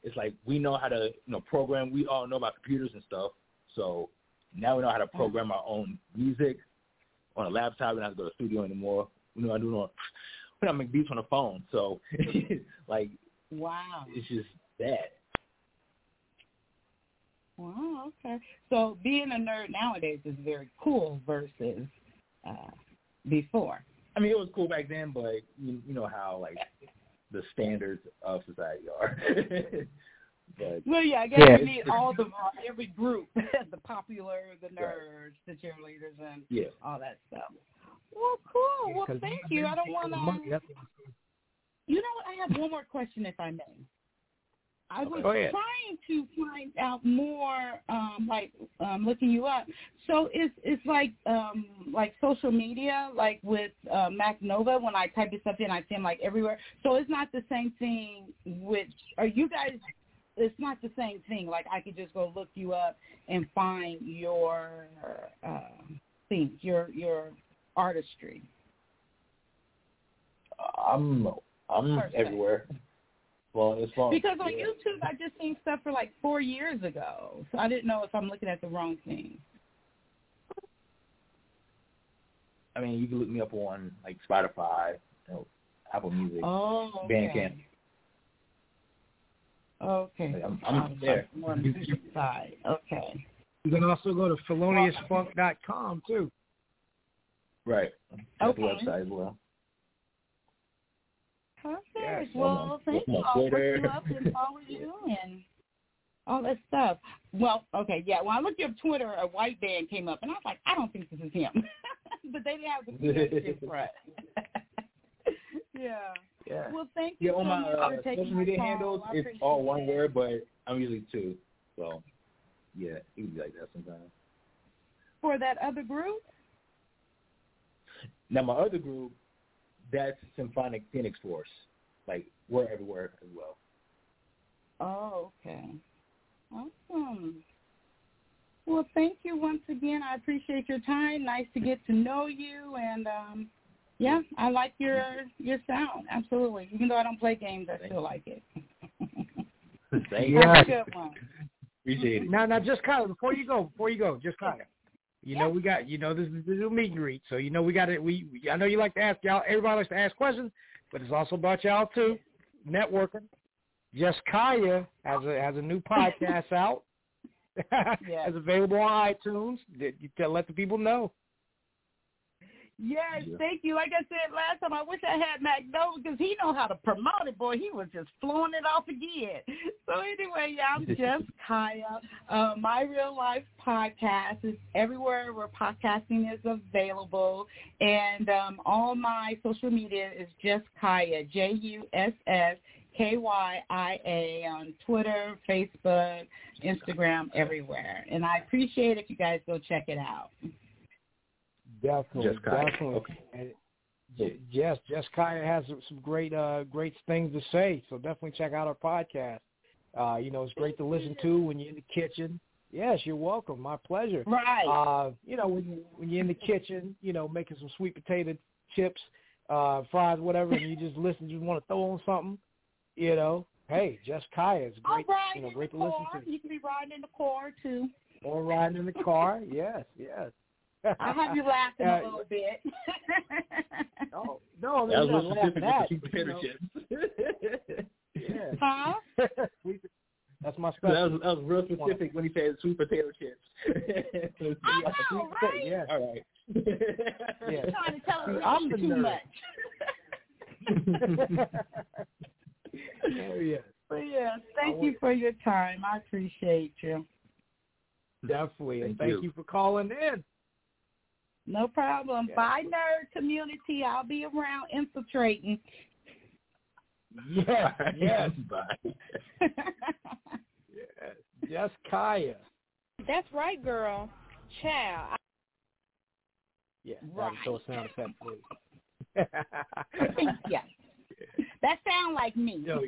it's like we know how to, you know, program. We all know about computers and stuff, so now we know how to program our own music on a laptop. We don't have to go to the studio anymore. We know how to do it on. We don't make beats on the phone, so like Wow. it's just that. Wow. Okay. So being a nerd nowadays is very cool versus uh, before. I mean, it was cool back then, but you, you know how like the standards of society are. but Well, yeah, I guess Yeah, you need all the every group, the popular, the nerds, the cheerleaders, and yeah, all that stuff. Well, cool. Well, thank you. I don't want to. You know what? I have one more question, if I may. I was trying to find out more, um, like um, looking you up. So it's it's like um, like social media, like with uh, Mac Nova. When I type this stuff in, I see him like everywhere. So it's not the same thing. Which are you guys? It's not the same thing. Like I could just go look you up and find your uh, things, your your artistry. I'm I'm everywhere. Well, it's fun. Because on yeah. YouTube, I just seen stuff for like four years ago, so I didn't know if I'm looking at the wrong thing. I mean, you can look me up on like Spotify, you know, Apple Music, Oh, okay. Bandcamp. Okay. Like, I'm, I'm there. More on the music side. Okay. You can also go to philoniusphunk.com too. Right. That's the Okay. website as well. Perfect. Yes, well, on- thank you. I'll look you up and follow you and all that stuff. Well, okay, yeah. When I looked up Twitter, a white band came up, and I was like, I don't think this is him. but they didn't have the front. yeah. Yeah. Well, thank you Yeah, on so my much uh, for taking social my media handles, it's all one it. word, but I'm usually two. So, yeah, it be like that sometimes. For that other group? Now, my other group, that's Symphonic Pheenix Force. Like, we're everywhere as well. Oh, okay. Awesome. Well, thank you once again. I appreciate your time. Nice to get to know you, and um, yeah, I like your your sound. Absolutely. Even though I don't play games, I still like it. Thank Yeah. Have a good one. Appreciate it. Now, now, just kind of before you go, before you go, just kind You know we got, you know this is the meet and greet, so you know we got it. We, I know you like to ask y'all. Everybody likes to ask questions, but it's also about y'all too. Networking. Just Kaya has a has a new podcast out. Yes. It's available on iTunes. You tell let the people know. Yes, Yeah. thank you. Like I said last time, I wish I had Mac Nova because he know how to promote it. Boy, he was just flowing it off again. So anyway, yeah, I'm just Kaya. Uh, My Real Life podcast is everywhere where podcasting is available, and um, all my social media is just Kaya, J U S S K Y I A on Twitter, Facebook, Instagram, everywhere. And I appreciate if you guys go check it out. Definitely, Just Kaya. definitely. Okay. And J- yes, Jess Kaya has some, some great, uh, great things to say. So definitely check out our podcast. Uh, you know, it's great to listen to when you're in the kitchen. Yes, you're welcome. My pleasure. Right. Uh, you know, when you when you're in the kitchen, you know, making some sweet potato chips, uh, fries, whatever, and you just listen, you want to throw on something, you know. Hey, Jess Kaya is great. ride You know, great the to listen to. You can be riding in the car too. Or riding in the car. Yes, yes. I'll have you laughing Uh, a little bit. Oh no, I That mean, was you're not laughing specific at, sweet potato you know. chips. Yeah. huh? That's my that was that was real specific when he said sweet potato chips. I know, right? Yeah. All right. Yeah. You're trying to tell us I'm we the eat too nerd. much. oh yeah. But yeah, thank you for your time. I appreciate you. Definitely. Thank and thank you. you. for calling in. No problem. Yeah. Bye, nerd community. I'll be around infiltrating. Yes, yes, Bye. yes. Yes, Kaya. That's right, girl. Child. Yeah, Right. that was a sound effect, please. yes. That sound like me. Yo,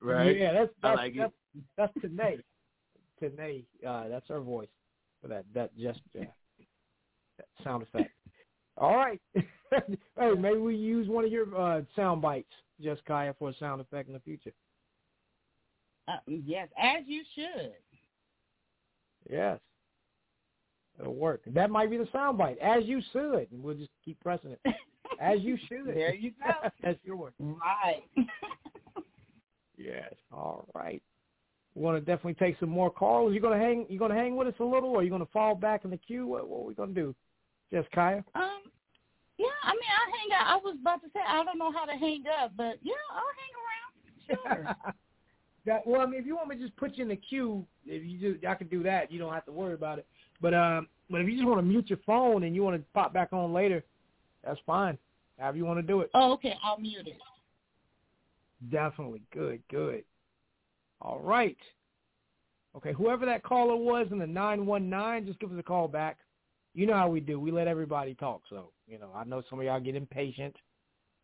Right. Yeah, that's I that's like it. that's, that's Tanae. Tanae, uh, that's her voice for that that just yeah, that sound effect. All right. hey, maybe we use one of your uh, sound bites, just Kaya, for a sound effect in the future. Uh, yes, as you should. Yes. It'll work. That might be the sound bite. As you should. And we'll just keep pressing it. As you should. There you go. That's yours. Right. Yes. All right. We want to definitely take some more calls. You gonna hang? You gonna hang with us a little, or you gonna fall back in the queue? What, what are we gonna do? Just Kaya. Um, yeah, I mean, I hang out. I was about to say I don't know how to hang up, but yeah, I'll hang around. Sure. that, well, I mean, if you want me to just put you in the queue, if you do, I can do that. You don't have to worry about it. But um, but if you just want to mute your phone and you want to pop back on later, that's fine. However you want to do it. oh, okay. I'll mute it. Definitely. Good, good. All right. Okay, whoever that caller was in the 919, just give us a call back. You know how we do. We let everybody talk. So, you know, I know some of y'all get impatient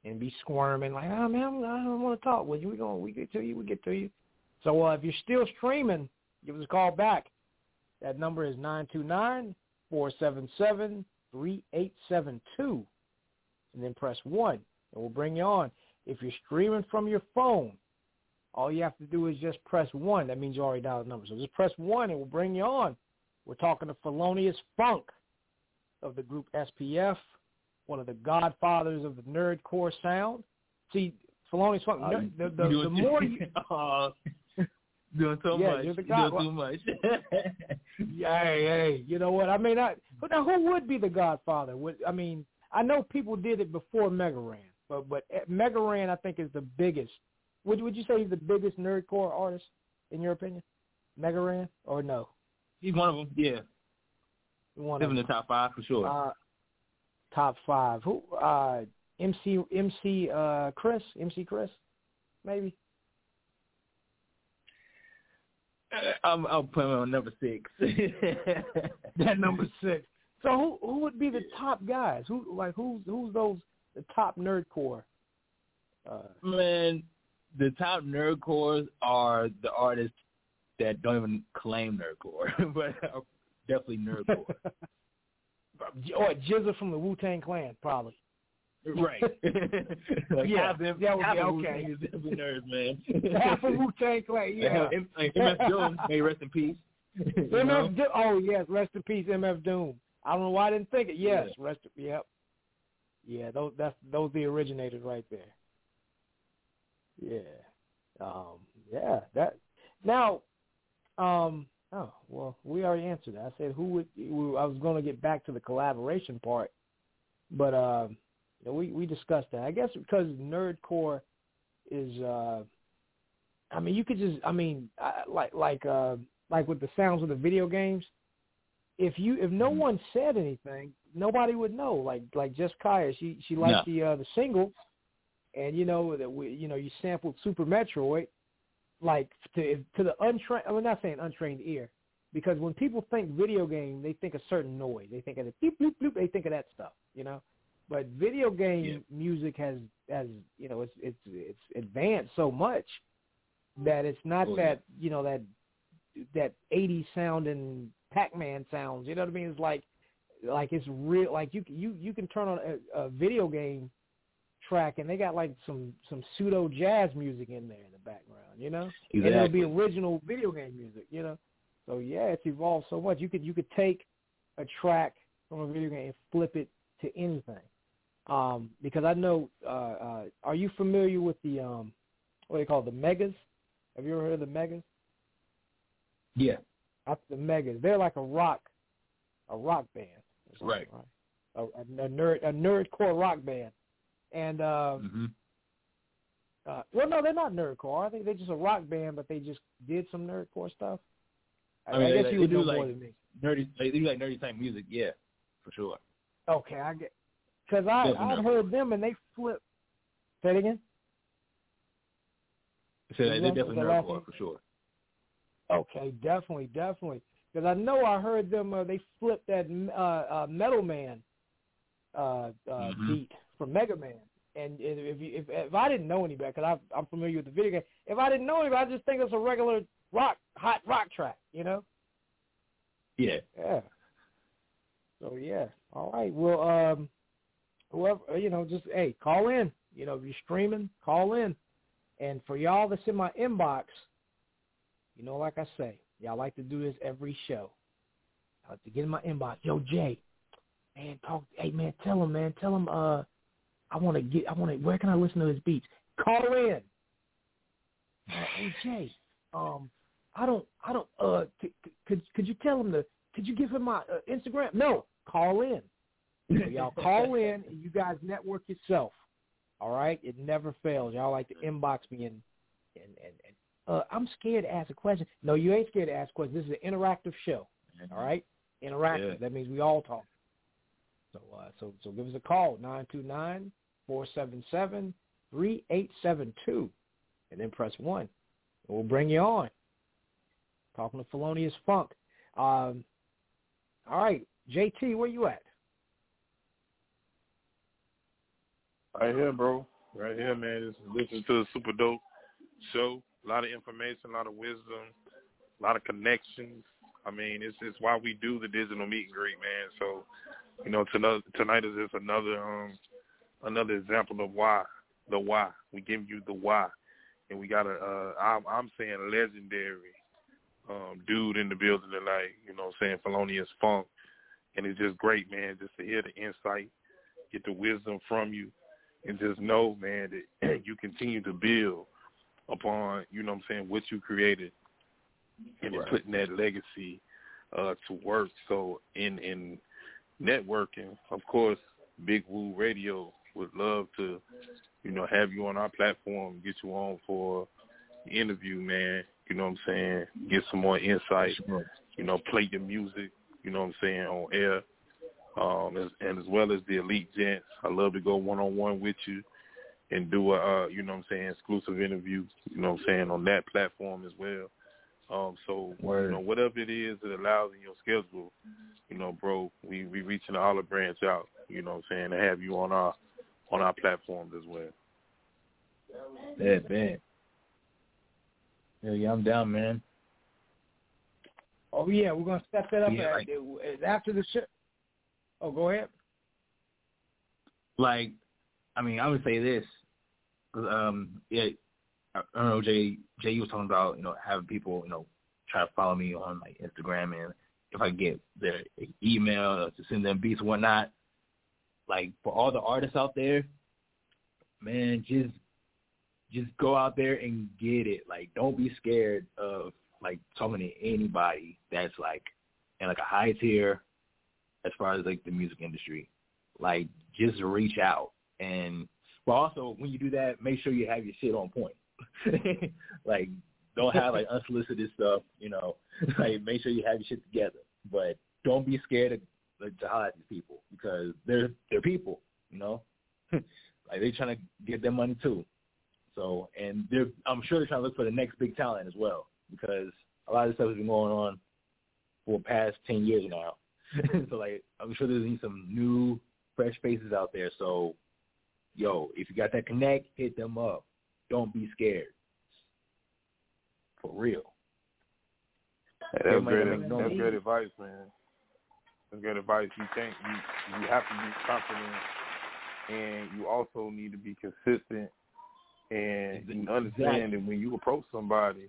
and be squirming like, oh, man, I don't want to talk with you. We going we get to you. We get to you. So uh, if you're still streaming, give us a call back. That number is 929-477-3872. And then press 1, and we'll bring you on. If you're streaming from your phone, all you have to do is just press 1. That means you already dialed the number. So just press 1 and we'll bring you on. We're talking to Philonius Phunk of the group SPF, one of the godfathers of the nerdcore sound. See, Philonius Phunk, Uh, the, the, the, you the doing- more you... Aw, doing so Yeah, much. you're the doing god- too much. Yeah, hey, hey, you know what? I mean, I, now who would be the Godfather? Would I mean? I know people did it before Mega Ran, but but Mega Ran I think is the biggest. Would would you say he's the biggest nerdcore artist in your opinion? Mega Ran or no? He's one of them. Yeah, One he's of in the top five for sure. Uh, top five. Who? Uh, MC MC uh Chris MC Chris, maybe. I'm I'll put him on number six. That number six. So who who would be the top guys? Who like who's who's those the top nerdcore? Uh, Man, the top nerdcores are the artists that don't even claim nerdcore, but are definitely nerdcore. or GZA from the Wu Tang Clan, probably. right. like Yeah, half them, that would half be of okay. Is definitely nerds, man. Half of Wu Tang Clan, yeah. M- like MF Doom, may rest in peace. MF Doom. Oh yes, rest in peace, MF Doom. I don't know why I didn't think it. Yes, rest. Yep. Yeah, those that's those the originators right there. Yeah. Um. Yeah. That. Now. Um. Oh well, we already answered that. I said who would. I was going to get back to the collaboration part, but um, you we we discussed that. I guess because nerdcore is. uh I mean, you could just. I mean, I, like like uh like with the sounds of the video games. If you if no one said anything, nobody would know. Like like just Kaya, she she liked the uh, the single, and you know that we you know you sampled Super Metroid, like to to the untrained. I'm not saying untrained ear, because when people think video game, they think a certain noise. They think of the beep bloop bloop. They think of that stuff, you know. But video game music has has you know it's it's it's advanced so much that it's not Oh, yeah. that you know that that 80s sounding Pac-Man sounds. You know what I mean? It's like like it's real. Like you you you can turn on a, a video game track and they got like some some pseudo jazz music in there in the background. You know, and it'll be original video game music. You know, so yeah, it's evolved so much. You could you could take a track from a video game and flip it to anything. Um, because I know, uh, uh, are you familiar with the um, what do they call it, the megas? Have you ever heard of the megas? Yeah. That's the megas. They're like a rock, a rock band. Right. A, a, a nerd, a nerdcore rock band, and uh, hmm uh, well, no, they're not nerdcore. I think they're just a rock band, but they just did some nerdcore stuff. I, mean, I guess they, you would do know like more than me. nerdy. They do like nerdy type music. Yeah, for sure. Okay, I get because I Definitely not. heard them and they flip. Say it again. So they they definitely is that last nerdcore for sure. Okay, definitely, definitely. Because I know I heard them. Uh, they flipped that uh, uh, Metal Man uh, uh, Mhm. beat from Mega Man. And if you, if if I didn't know any better, because I'm familiar with the video game. If I didn't know any better, I just think it's a regular rock, hot rock track. You know. Yeah. Yeah. So yeah. All right. Well, um, whoever you know, just hey, call in. You know, if you're streaming, call in. And for y'all that's in my inbox, you know, like I say, y'all like to do this every show. I like to get in my inbox. Yo, Jay, man, talk. Hey, man, tell him, man, tell him. Uh, I want to get. I want to. Where can I listen to his beats? Call in. Uh, hey, Jay. Um, I don't. I don't. Uh, c- c- could could you tell him to? Could you give him my uh, Instagram? No, call in. So y'all call in and you guys network yourself. All right, it never fails. Y'all like to inbox me and and and, and uh, I'm scared to ask a question. No, you ain't scared to ask questions. This is an interactive show. All right, interactive. Yeah. That means we all talk. So uh, so so give us a call nine two nine four seven seven three eight seven two, and then press one, and we'll bring you on. Talking to Philonius Phunk. Um, all right, JT, where you at? Right here, bro. Right here, man. Just listen to a super dope show. A lot of information, a lot of wisdom, a lot of connections. I mean, it's it's why we do the digital meet and greet, man. So, you know, tonight tonight is just another um another example of why the why. We give you the why, and we got a uh, I'm I'm saying legendary um dude in the building tonight. You know, what I'm saying Philonius Phunk, and it's just great, man, just to hear the insight, get the wisdom from you, and just know, man, that you continue to build upon, you know what I'm saying, what you created and Right. putting that legacy uh to work. So in in networking, of course, Big Woo Radio would love to, you know, have you on our platform, get you on for the interview, man. You know what I'm saying? Get some more insight. You know, play your music, you know what I'm saying, on air um, as, and as well as the elite gents. I love to go one on one with you and do a, uh, you know what I'm saying, exclusive interview, you know what I'm saying, on that platform as well. Um, so, you know, whatever it is that allows in your schedule, you know, bro, we we reaching the olive branch out, you know what I'm saying, to have you on our on our platforms as well. Yeah, man. Yeah, yeah, I'm down, man. Oh yeah, we're gonna step that up Yeah, like- after the show. Oh, go ahead. Like, I mean, I would say this. um, yeah, I, know, Jay. Jay, you was talking about, you know, having people, you know, try to follow me on like Instagram, and if I get their email to send them beats and whatnot. Like for all the artists out there, man, just just go out there and get it. Like, don't be scared of like talking to anybody that's like in like a high tier as far as like the music industry. Like, just reach out and but also when you do that, make sure you have your shit on point. like, don't have like unsolicited stuff. You know, like make sure you have your shit together. But don't be scared of like, to holler at these people because they're they're people. You know, like they're trying to get their money too. So, and they're I'm sure they're trying to look for the next big talent as well because a lot of this stuff has been going on for the past ten years now. so like I'm sure there's some new fresh faces out there. So yo, if you got that connect, hit them up. Don't be scared. For real. Hey, that's great. no That's great advice, man. That's great advice. You can't. You you have to be confident, and you also need to be consistent, and you understand that when you approach somebody,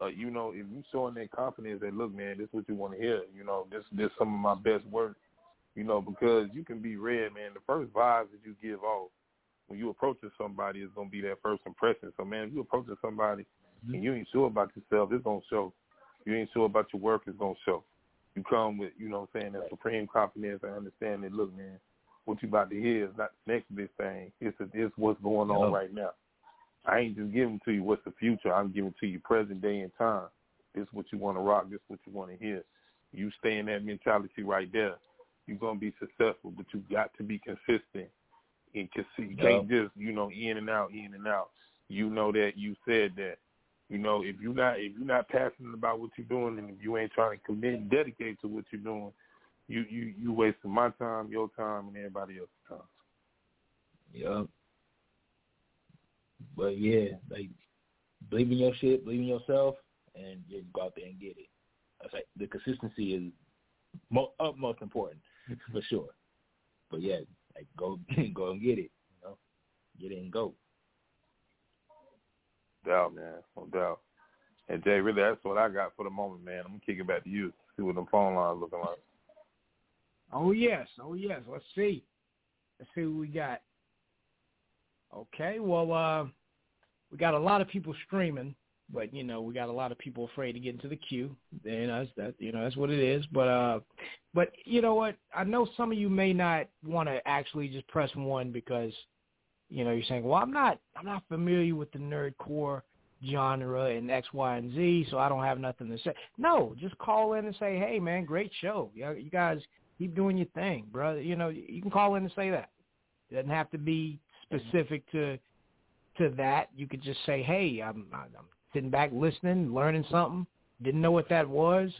uh, you know, if you showing that confidence that look, man, this is what you want to hear. You know, this this some of my best work. You know, because you can be read, man. The first vibes that you give off when you approaching somebody is gonna be that first impression. So, man, if you approaching somebody mm-hmm. and you ain't sure about yourself, it's gonna show. You ain't sure about your work, it's gonna show. You come with, you know what I'm saying, that supreme confidence and understand that, look, man, what you about to hear is not the next big thing. It's, a, it's what's going on Yeah. right now. I ain't just giving to you what's the future. I'm giving to you present day and time. This is what you want to rock. This is what you want to hear. You stay in that mentality right there. You're gonna be successful, but you got to be consistent. And you can't just you know in and out, in and out. You know that you said that. You know if you're not if you're not passionate about what you're doing, and if you ain't trying to commit and dedicate to what you're doing, you you you wasting my time, your time, and everybody else's time. Yep. But yeah, like believe in your shit, believe in yourself, and just go out there and get it. I like the consistency is mo- utmost important for sure. But yeah, like go go and get it. You know, get it and go. Doubt, man, no doubt. And Jay, really, that's what I got for the moment, man. I'm gonna kick it back to you. See what the phone lines looking like. Oh yes, oh yes. Let's see. Let's see what we got. Okay, well, uh, we got a lot of people streaming, but you know, we got a lot of people afraid to get into the queue. You know, that's that. You know, that's what it is. But uh, but you know what? I know some of you may not want to actually just press one because, you know, you're saying, well, I'm not, I'm not familiar with the nerdcore genre and X, Y, and Z, so I don't have nothing to say. No, just call in and say, hey, man, great show. You guys keep doing your thing, brother. You know, you can call in and say that. It doesn't have to be specific to to that. You could just say, "Hey, I'm I'm sitting back listening, learning something. Didn't know what that was.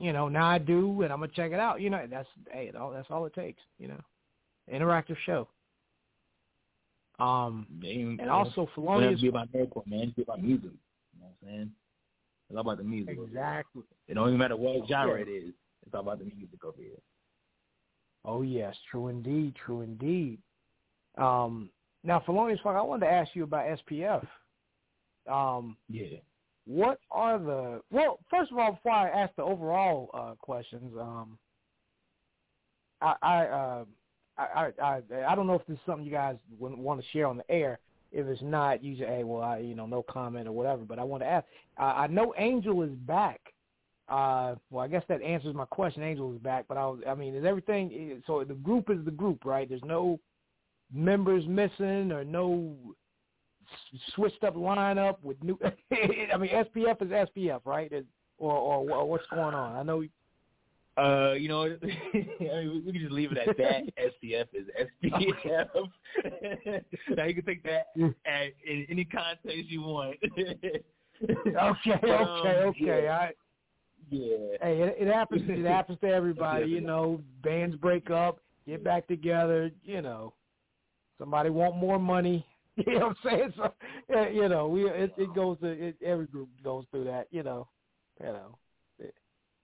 You know, now I do, and I'm gonna check it out. You know, that's hey, that's all it takes. You know, interactive show. Um, and also Philonius. It be about nerdcore, man. It's be about music. You know what I'm saying? It's all about the music. Exactly. It don't even matter what genre it is. It's all about the music over here. Oh yes, true indeed, true indeed. Um, now, Philonius Phunk, I wanted to ask you about SPF. Um, yeah. What are the well? First of all, before I ask the overall uh, questions, um, I I, uh, I I I don't know if this is something you guys want to share on the air. If it's not, you say, hey, well, I you know, no comment or whatever. But I want to ask. Uh, I know Angel is back. Uh, well, I guess that answers my question. Angel is back, but I, I mean, is everything? So the group is the group, right? There's no members missing or no switched up lineup with new. I mean, SPF is SPF, right? Or, or or what's going on? I know. Uh, you know, I mean, we can just leave it at that. SPF is SPF. now you can take that at, in any context you want. okay, okay, um, okay. Yeah. I, yeah. Hey, it, it happens. It happens to everybody. You know, bands break up, get back together. You know, Somebody want more money. You know what I'm saying? So, you know, we it, it goes to it, every group goes through that. You know, you know.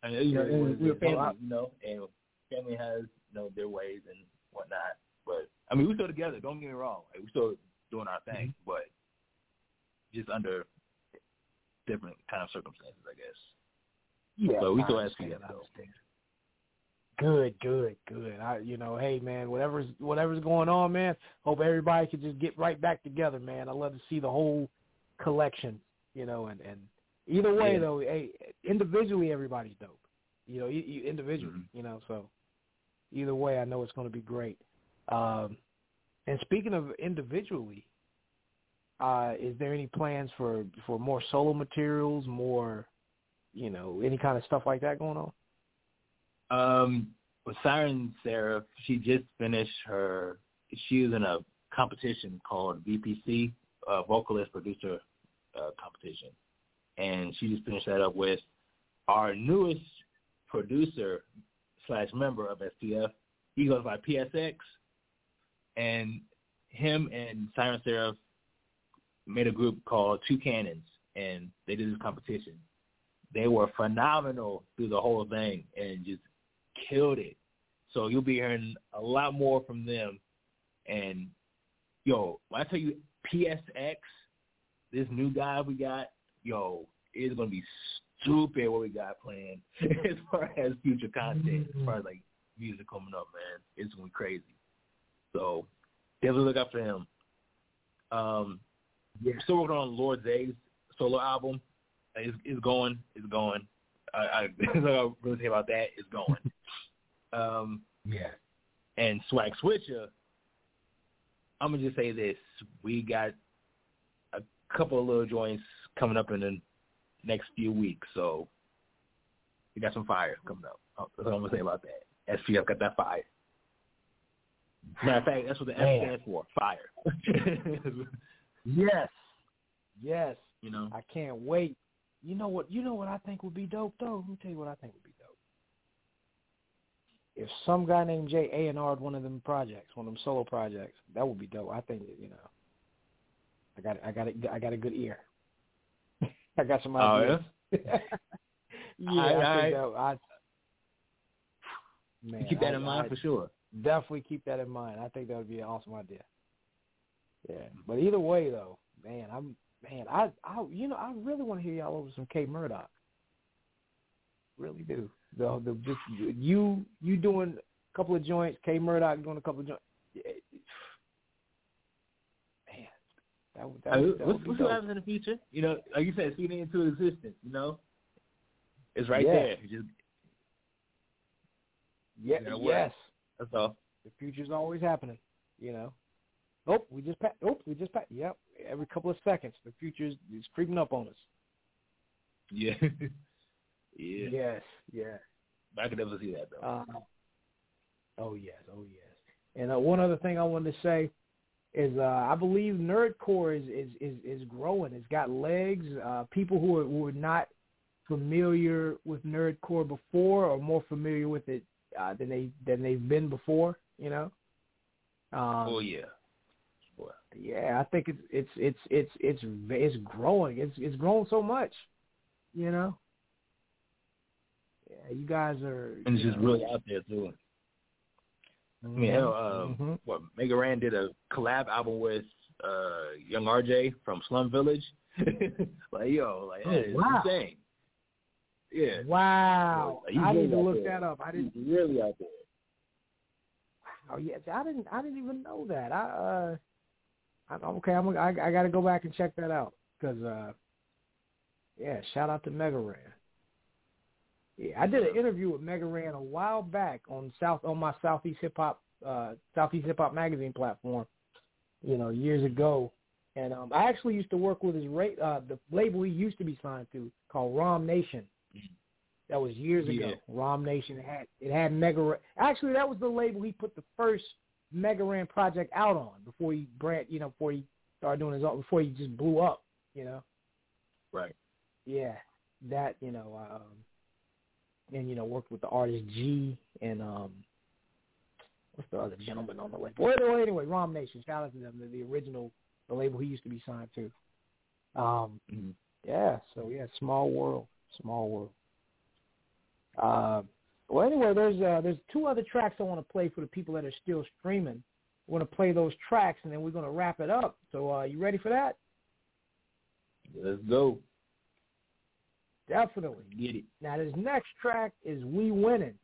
I mean, you know, we're family, you know, and family has you know their ways and whatnot. But I mean, we're still together. Don't get me wrong. Like, we're still doing our thing, mm-hmm. but just under different kind of circumstances, I guess. Yeah. So we still ask you though. Good, good, good. I, you know, hey man, whatever's whatever's going on, man. Hope everybody can just get right back together, man. I love to see the whole collection, you know, and and either way yeah. though, hey, individually everybody's dope. You know, you, you individually, mm-hmm. you know, so either way, I know it's going to be great. Um, and speaking of individually, uh, is there any plans for for more solo materials, more, you know, any kind of stuff like that going on? Um, Siren Seraph, she just finished her. She was in a competition called VPC, uh, vocalist producer uh, competition, and she just finished that up with our newest producer slash member of SPF. He goes by PSX, and him and Siren Seraph made a group called Two Cannons, and they did this competition. They were phenomenal through the whole thing, and just killed it. So you'll be hearing a lot more from them. And yo, when I tell you PSX, this new guy we got, yo, it's gonna be stupid what we got planned as far as future content, as far as like music coming up, man. It's gonna be crazy. So definitely look out for him. Um, yeah. Still working on Lord Zay's solo album. It's, it's going. It's going. I, I, I really say about that. It's going. Um, yeah. And Swag Switcher, I'm gonna just say this: we got a couple of little joints coming up in the next few weeks. So we got some fire coming up. That's what I'm gonna say about that. SPF got that fire. Matter of fact, that's what the F stands for, fire. Yes. Yes. you know, I can't wait. You know what? You know what I think would be dope though. Let me tell you what I think would be. If some guy named Jay A and R'd one of them projects, one of them solo projects, that would be dope. I think you know. I got I got a, I got a good ear. I got some Oh, ideas. yeah, All right, I think all that I man, keep that I- in mind I for sure. Definitely keep that in mind. I think that would be an awesome idea. Yeah, but either way though, man, I'm man, I I you know I really want to hear y'all over some K Murdock. Really do. The the just you you doing a couple of joints, K Murdock doing a couple of joints. Man, that would that would, that what's would what's what happens in the future? You know, like you said, speeding into existence. You know, it's right there. You just Yeah, you know yes. that's all. The future's always happening. You know. Oh, we just pa- oh, we just pa- Yep. Every couple of seconds, the future's is creeping up on us. Yeah, yeah. Yes. Yes. I could never see that though. Uh, oh yes, oh yes. And uh, one other thing I wanted to say is uh, I believe nerdcore is, is is is growing. It's got legs. Uh, people who are who are not familiar with nerdcore before are more familiar with it uh, than they than they've been before. You know. Um, oh yeah. Boy. yeah, I think it's it's it's it's it's it's growing. It's it's grown so much, you know. Yeah, you guys are. And it's just know, really out there too. I mean, hell, uh, Mhm. what Mega Ran did a collab album with uh Young RJ from Slum Village. like yo, like Oh, yeah, it's wow. insane. Yeah. Wow, Like, I need really to look there. that up. I didn't. He's really out there. Oh yes, I didn't. I didn't even know that. I uh, I'm okay. I'm. I, I got to go back and check that out because uh, yeah. Shout out to Mega Ran. Yeah, I did an interview with Mega Ran a while back on South on my Southeast Hip Hop uh Southeast Hip Hop magazine platform. You know, years ago, and um, I actually used to work with his ra- uh the label he used to be signed to called Rom Nation. That was years ago. Yeah. Rom Nation had it had Mega. Ran. Actually, that was the label he put the first Mega Ran project out on before he brand, you know, before he started doing his own, before he just blew up, you know. Right. Yeah, that you know, um, and you know, worked with the artist G and um, what's the other gentleman on the label? Well, anyway, Rom Nation. Shout out to them, the, the original, the label he used to be signed to. Um, Mhm. yeah. So yeah, small world, small world. Uh, well, anyway, there's uh, there's two other tracks I want to play for the people that are still streaming. I want to play those tracks, and then we're going to wrap it up. So, uh, you ready for that? Let's go. Definitely. Get it. Now, this next track is "We Winning."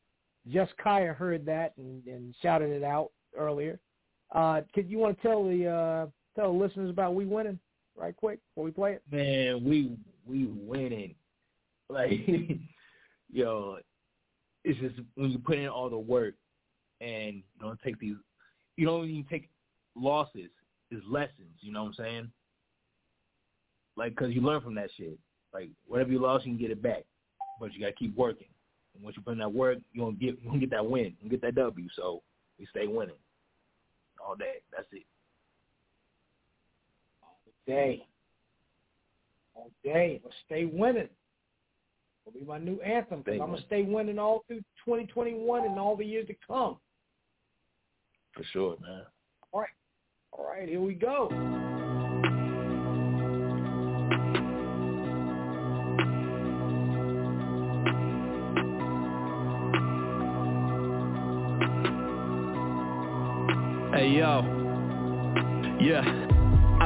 Just Kaya heard that and, and shouted it out earlier. Uh, could you want to tell the uh, tell the listeners about "We Winning" right quick before we play it? Man, we we winning. Like yo, it's just when you put in all the work and you don't take these you don't even take losses as lessons, you know what I'm saying? Like, cause you learn from that shit. Like, whatever you lost, you can get it back, but you gotta keep working. And once you put in that work, you gonna get you gonna get that win, you get that W. So we stay winning all day. That's it. All Day. All day. Let's stay winning. Will be my new anthem because I'm gonna stay winning all through 2021 and all the years to come. For sure, man. All right. All right. Here we go. Yo, yeah.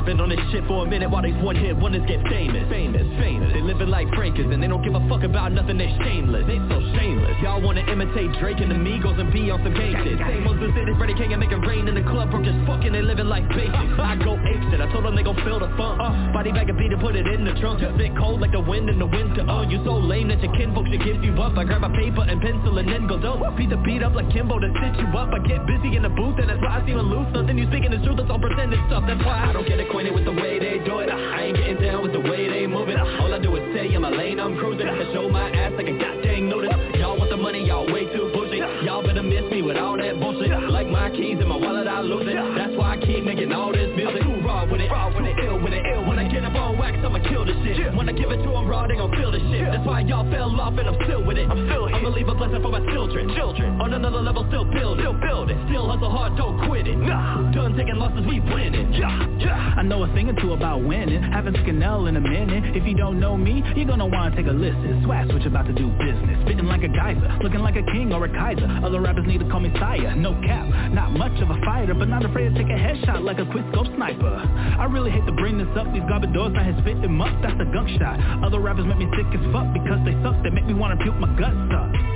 Been on this shit for a minute while these one hit wonders get famous. Famous, famous. They living like Frankers and they don't give a fuck about nothing, they shameless. They so shameless. Y'all wanna imitate Drake and the Migos and be on some gang shit. Same ones who say they King and make it rain in the club broke as fuck and they living like basics. I go ape shit, I told them they gon' feel the funk. Uh, body bag a beat and put it in the trunk. Just spit cold like the wind in the winter. Oh, you so lame that your kinfolk should give you up. I grab a paper and pencil and then go dope. Beat the beat up like Kimbo to stitch you up. I get busy in the booth and that's why I seem to lose nothing. You speaking the truth, that's all pretended stuff. That's why I don't get acquainted with the way they do it. I ain't getting down with the way they move it. All I do is say I'm my lane, I'm cruising. I show my ass like a goddamn notice. Y'all want the money, y'all way too bullshit. Y'all better miss me with all that bullshit. Like my keys in my wallet, I lose it. That's why I keep making all this music. Too raw with it, raw with it, ill with it, ill. When I get up on wax, I'ma kill this shit. When I give it to them raw, they gon' feel this shit. That's why y'all fell off and I'm still with it. I'm still here. I'ma leave a blessing for my children. Children. On another level, still building. Still building. Still hustle hard, don't quit it. Nah. Done taking losses, we winning. Yeah, yeah. I know a thing or two about winning. Haven't Scanel in a minute. If you don't know me, you're gonna wanna take a listen. Swag switch about to do business. Spitting like a geyser. Looking like a king or a Kaiser. Other rappers need to call me sire. No cap. Not much of a fighter, but not afraid to take a headshot like a quick scope sniper. I really hate to bring this up. These garbage doors, I had spit them up. That's a gunk shot. Other rappers make me sick as fuck because they suck. They make me wanna puke my guts up.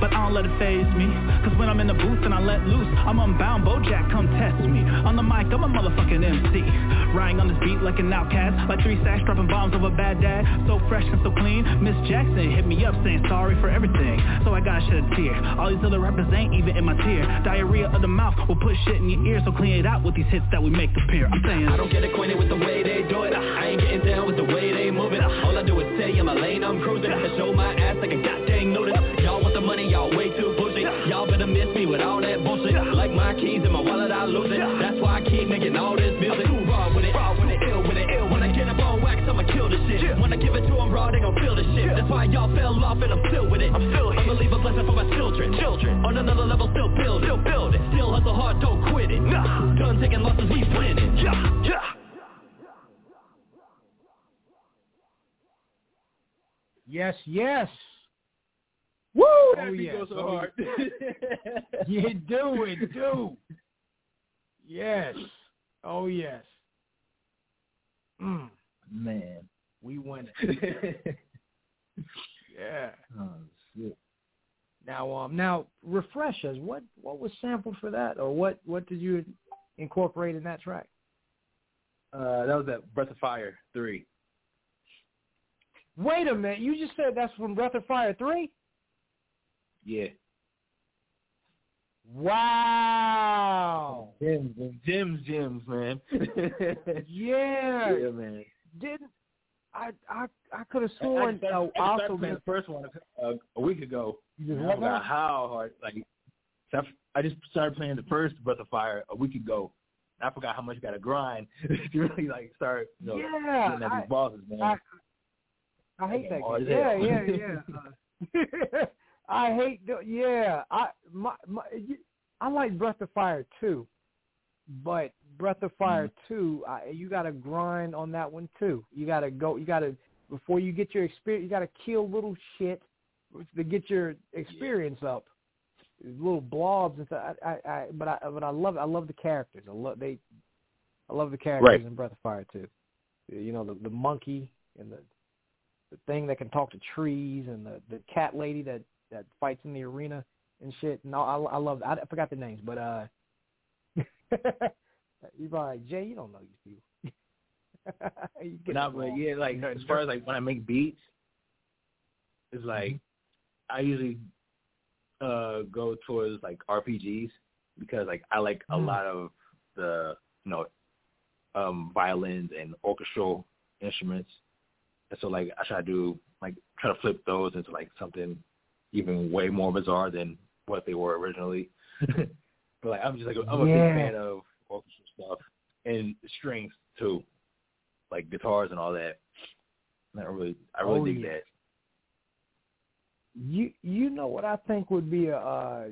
But I don't let it phase me. Cause when I'm in the booth and I let loose I'm unbound, Bojack, come test me. On the mic, I'm a motherfucking MC Riding on this beat like an outcast. Like Three Stacks, dropping bombs of a Baghdad. So fresh and so clean. Miss Jackson hit me up saying sorry for everything. So I gotta shed a tear. All these other rappers ain't even in my tier. Diarrhea of the mouth will put shit in your ear. So clean it out with these hits that we make appear. I'm saying I don't get acquainted with the way they do it. I ain't getting down with the way they move it. All I do is stay in my lane, I'm cruising. I show my ass like a goddamn with all that bullshit. Like my keys in my wallet, I lose it. That's why I keep making all this music. Too raw with it, raw with it, ill with it, ill. When I get up on wax, I'ma kill this shit. When I give it to them raw, they gon' feel this shit. That's why y'all fell off and I'm still with it. I'm still here. I'ma leave a blessing for my children. Children. On another level, still building Still building Still hustle hard, don't quit it. Nah. Done taking losses, we winning. Yeah, yeah. Yes, yes. Woo! Oh, That beat yes. goes so Oh, hard. You do it, do. Yes. Oh yes. Mm, Man. we win it. Yeah. oh, shit. Now, um, now refresh us. What what was sampled for that, or what what did you incorporate in that track? Uh, that was that Breath of Fire 3. Wait a minute. You just said that's from Breath of Fire three. Yeah. Wow. Gems, gems, gems, man. Yeah. yeah, man. Didn't I? I I could have I, I sworn. started, oh, I started also playing the first one uh, a week ago. You just I forgot how hard. Like, I, I just started playing the first Breath of Fire a week ago. I forgot how much you got to grind to really like start. You know, Yeah, getting at I- these bosses, man. I, I hate that. Game. as Yeah, yeah, yeah. Uh, I hate. The, yeah, I my, my I like Breath of Fire too, but Breath of Fire Mm-hmm. two, I, you got to grind on that one too. You got to go. You got to before you get your experience. You got to kill little shit to get your experience up. Little blobs and stuff. I, I, I, but I, but I love, I love the characters. I love they, I love the characters Right. in Breath of Fire two. You know the the monkey and the the thing that can talk to trees and the the cat lady that that fights in the arena and shit. No, I I love. I, I forgot the names, but uh, you probably like, Jay, you don't know these people. you Nah, but yeah, like as far as like when I make beats, it's like I usually uh go towards like RPGs because like I like a Mm. lot of the you know um violins and orchestral instruments. And so like I try to do like try to flip those into like something even way more bizarre than what they were originally. but like I'm just like I'm a Yeah. big fan of orchestral stuff and strings too, like guitars and all that. And I really I really Oh, dig yeah. that. You you know what I think would be a uh,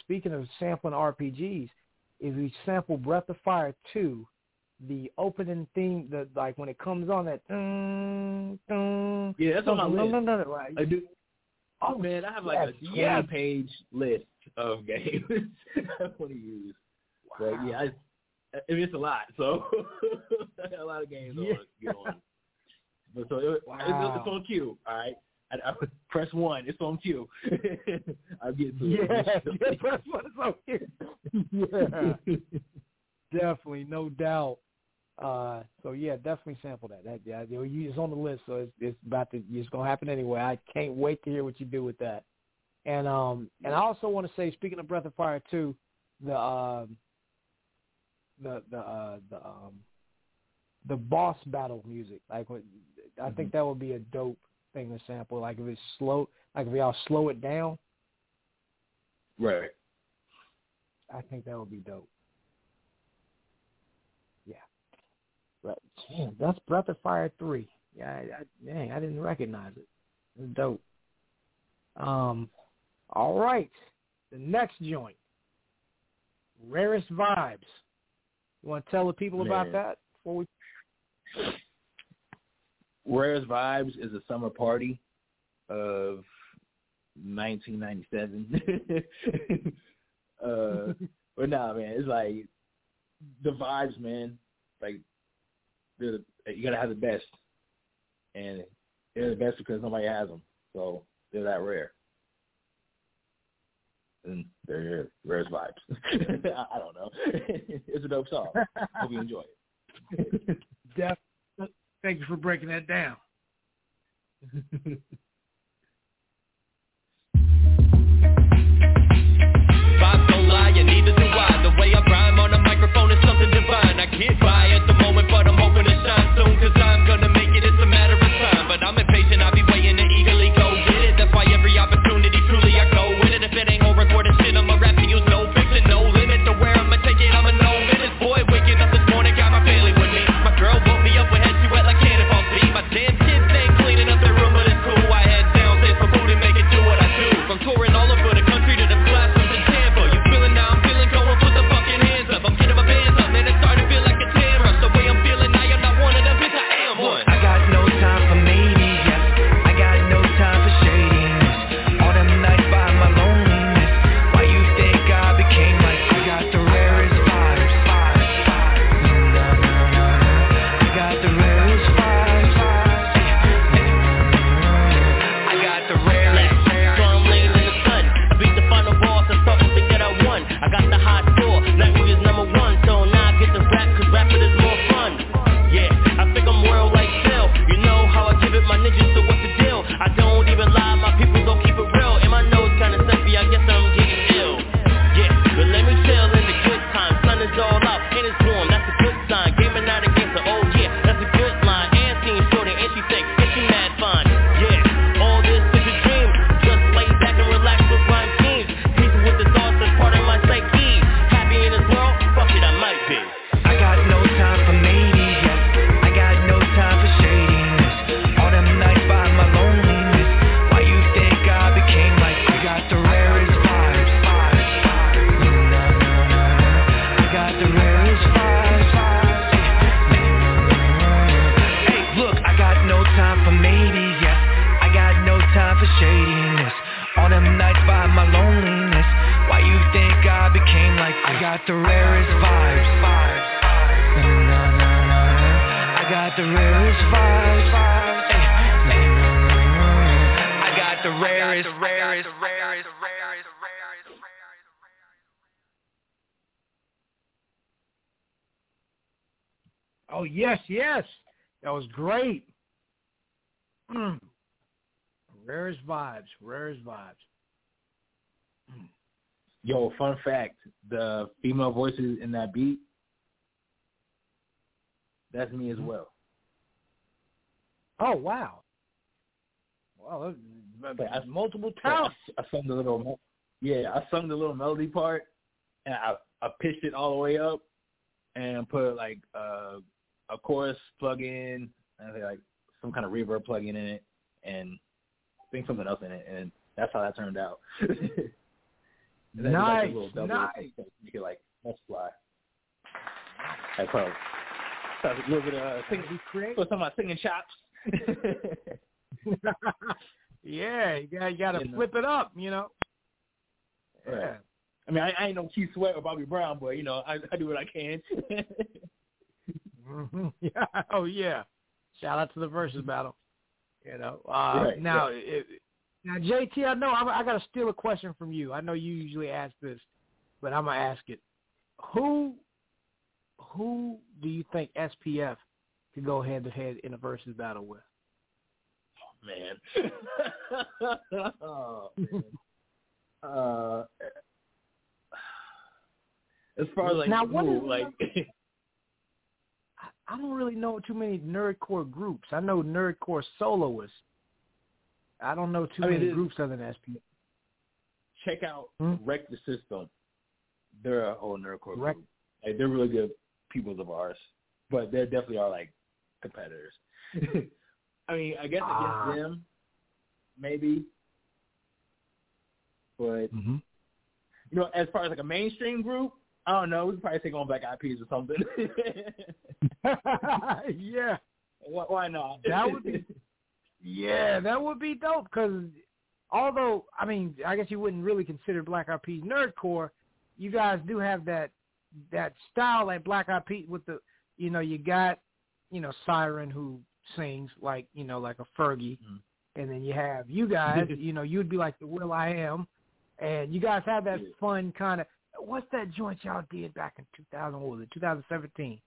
speaking of sampling RPGs, if we sample Breath of Fire two, the opening theme, the like when it comes on that. Dun, dun, Yeah, that's on my no, list. No, no, no, right. I do. Oh man, I have like yes, a twenty yes. page list of games I want to use. But yeah, I, I mean, it's a lot, so I got a lot of games Yeah. to get on. But so it, it's, Wow. it's on cue. All right, I, I press one. It's on cue. I'll get to Yeah, it. yeah, that's what it's on here. Yeah, definitely, no doubt. Uh, so yeah, definitely sample that. That yeah, it's on the list, so it's, it's about to it's gonna happen anyway. I can't wait to hear what you do with that. And um, and I also want to say, speaking of Breath of Fire two, the um, the the uh, the um, the boss battle music, like what I think that would be a dope thing to sample. Like if it's slow, like if y'all slow it down, Right. I think that would be dope. Yeah. But damn, that's Breath of Fire three. Yeah, I, I, dang, I didn't recognize it. It's dope. Um, all right, the next joint, Rarest Vibes. You want to tell the people about that before we? Rarest Vibes is a summer party of 1997. uh, but nah, man, it's like the vibes, man. Like the you gotta have the best, and they're the best because nobody has them, so they're that rare. And they're here, Rarest Vibes. I, I don't know. it's a dope song. Hope you enjoy it. Def, thank you for breaking that down. Yes, yes, that was great. Mm. Rarest vibes, rarest vibes. Yo, fun fact: the female voices in that beat, that's me as well. Oh wow. Well, But I, multiple I, talents. I sung the little, yeah, I sung the little melody part, and I I pitched it all the way up, and put like uh, a chorus plug in, I think like some kind of reverb plug in it, and I think something else in it, and that's how that turned out. And then like a Nice, little double nice. so You could like multiply. That's how. So a little bit of uh, singing, put some of my singing chops. yeah, you got you got to You know. flip it up, you know. Right. Yeah. I mean, I, I ain't no Keith Sweat or Bobby Brown, but you know, I, I do what I can. Yeah. Oh yeah. Shout out to the Verzuz battle. You know. Uh, Right, now, right. it, now JT, I know I, I got to steal a question from you. I know you usually ask this, but I'm gonna ask it. Who, who do you think SPF could go head to head in a versus battle with? man. oh, man. Uh, as far as like Now, who, like I don't really know too many nerdcore groups. I know nerdcore soloists, I don't know too I mean, many groups other than SP. Check out Hmm? Wreck the System. They're a whole nerdcore Wreck- group. Like, they're really good peoples of ours, but they definitely are like competitors. I mean, I guess against them, maybe. But Mm-hmm. you know, as far as like a mainstream group, I don't know. We could probably take on Black Eyed Peas or something. yeah, why, why not? that would be. Yeah, that would be dope. Because although I mean, I guess you wouldn't really consider Black Eyed Peas nerdcore. You guys do have that that style like Black Eyed Peas with the you know you got you know Siren who sings like you know like a Fergie, mm-hmm. and then you have you guys. you know you'd be like the will.i.am, and you guys have that fun kind of. What's that joint y'all did back in 2000? What was it? 2017.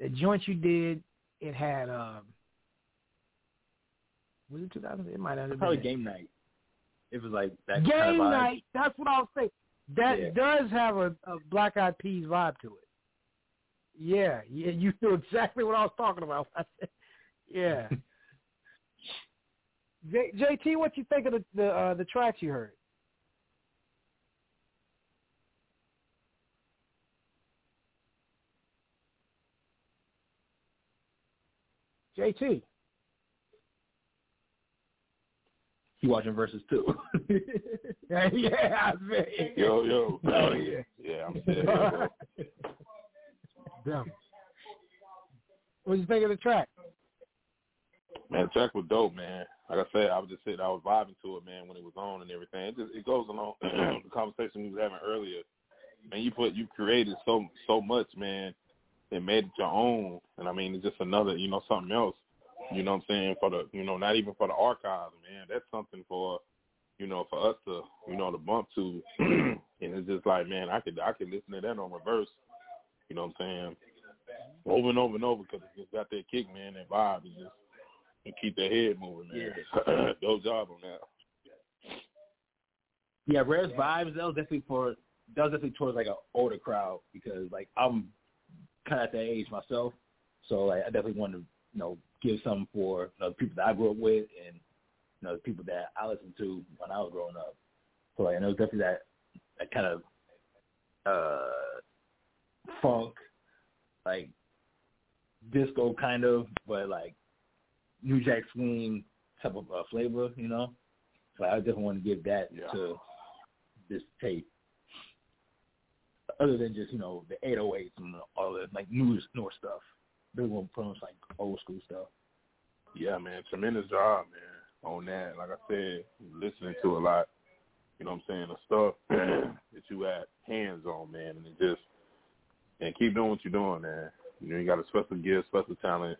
The joint you did, it had um. Was it 2000? It might have been Probably it. game night. It was like that Game kind of night. That's what I was saying. That Yeah. does have a, a Black Eyed Peas vibe to it. Yeah, yeah, you knew exactly what I was talking about. Yeah. J- JT, what you think of the the, uh, the tracks you heard? JT. He watching Verzuz two. yeah, I bet. Yo, yo. Oh, yeah. Yeah, I'm saying. bro. Dumb. What you think of the track? Man, the track was dope, man. Like I said, I was just sitting, I was vibing to it, man, when it was on and everything. It just it goes along the conversation we was having earlier. Man, you put you created so so much, man, and made it your own. And I mean, it's just another, you know, something else. You know what I'm saying? For the, you know, not even for the archives, man. That's something for, you know, for us to, you know, to bump to. and it's just like, man, I could I could listen to that on reverse. You know what I'm saying? Over and over and over because it just got that kick, man, that vibe. It just and keep their head moving, man. Dope job on that. Yeah, Rarest Vibes. Was definitely for that was definitely towards like an older crowd because like I'm kind of at that age myself, so like I definitely wanted to you know give something for you know, the people that I grew up with and you know the people that I listened to when I was growing up. So like, and it was definitely that that kind of uh funk, like disco kind of, but like New Jack Swing type of uh, flavor, you know. So I definitely want to give that to this tape. Other than just you know the 808s and all the like newer newer stuff, they won't on like old school stuff. Yeah, man, tremendous job, man, on that. Like I said, listening to a lot, you know what I'm saying, the stuff that you had hands on, man, and it just and keep doing what you're doing, man. You know, you got a special gift, special talent,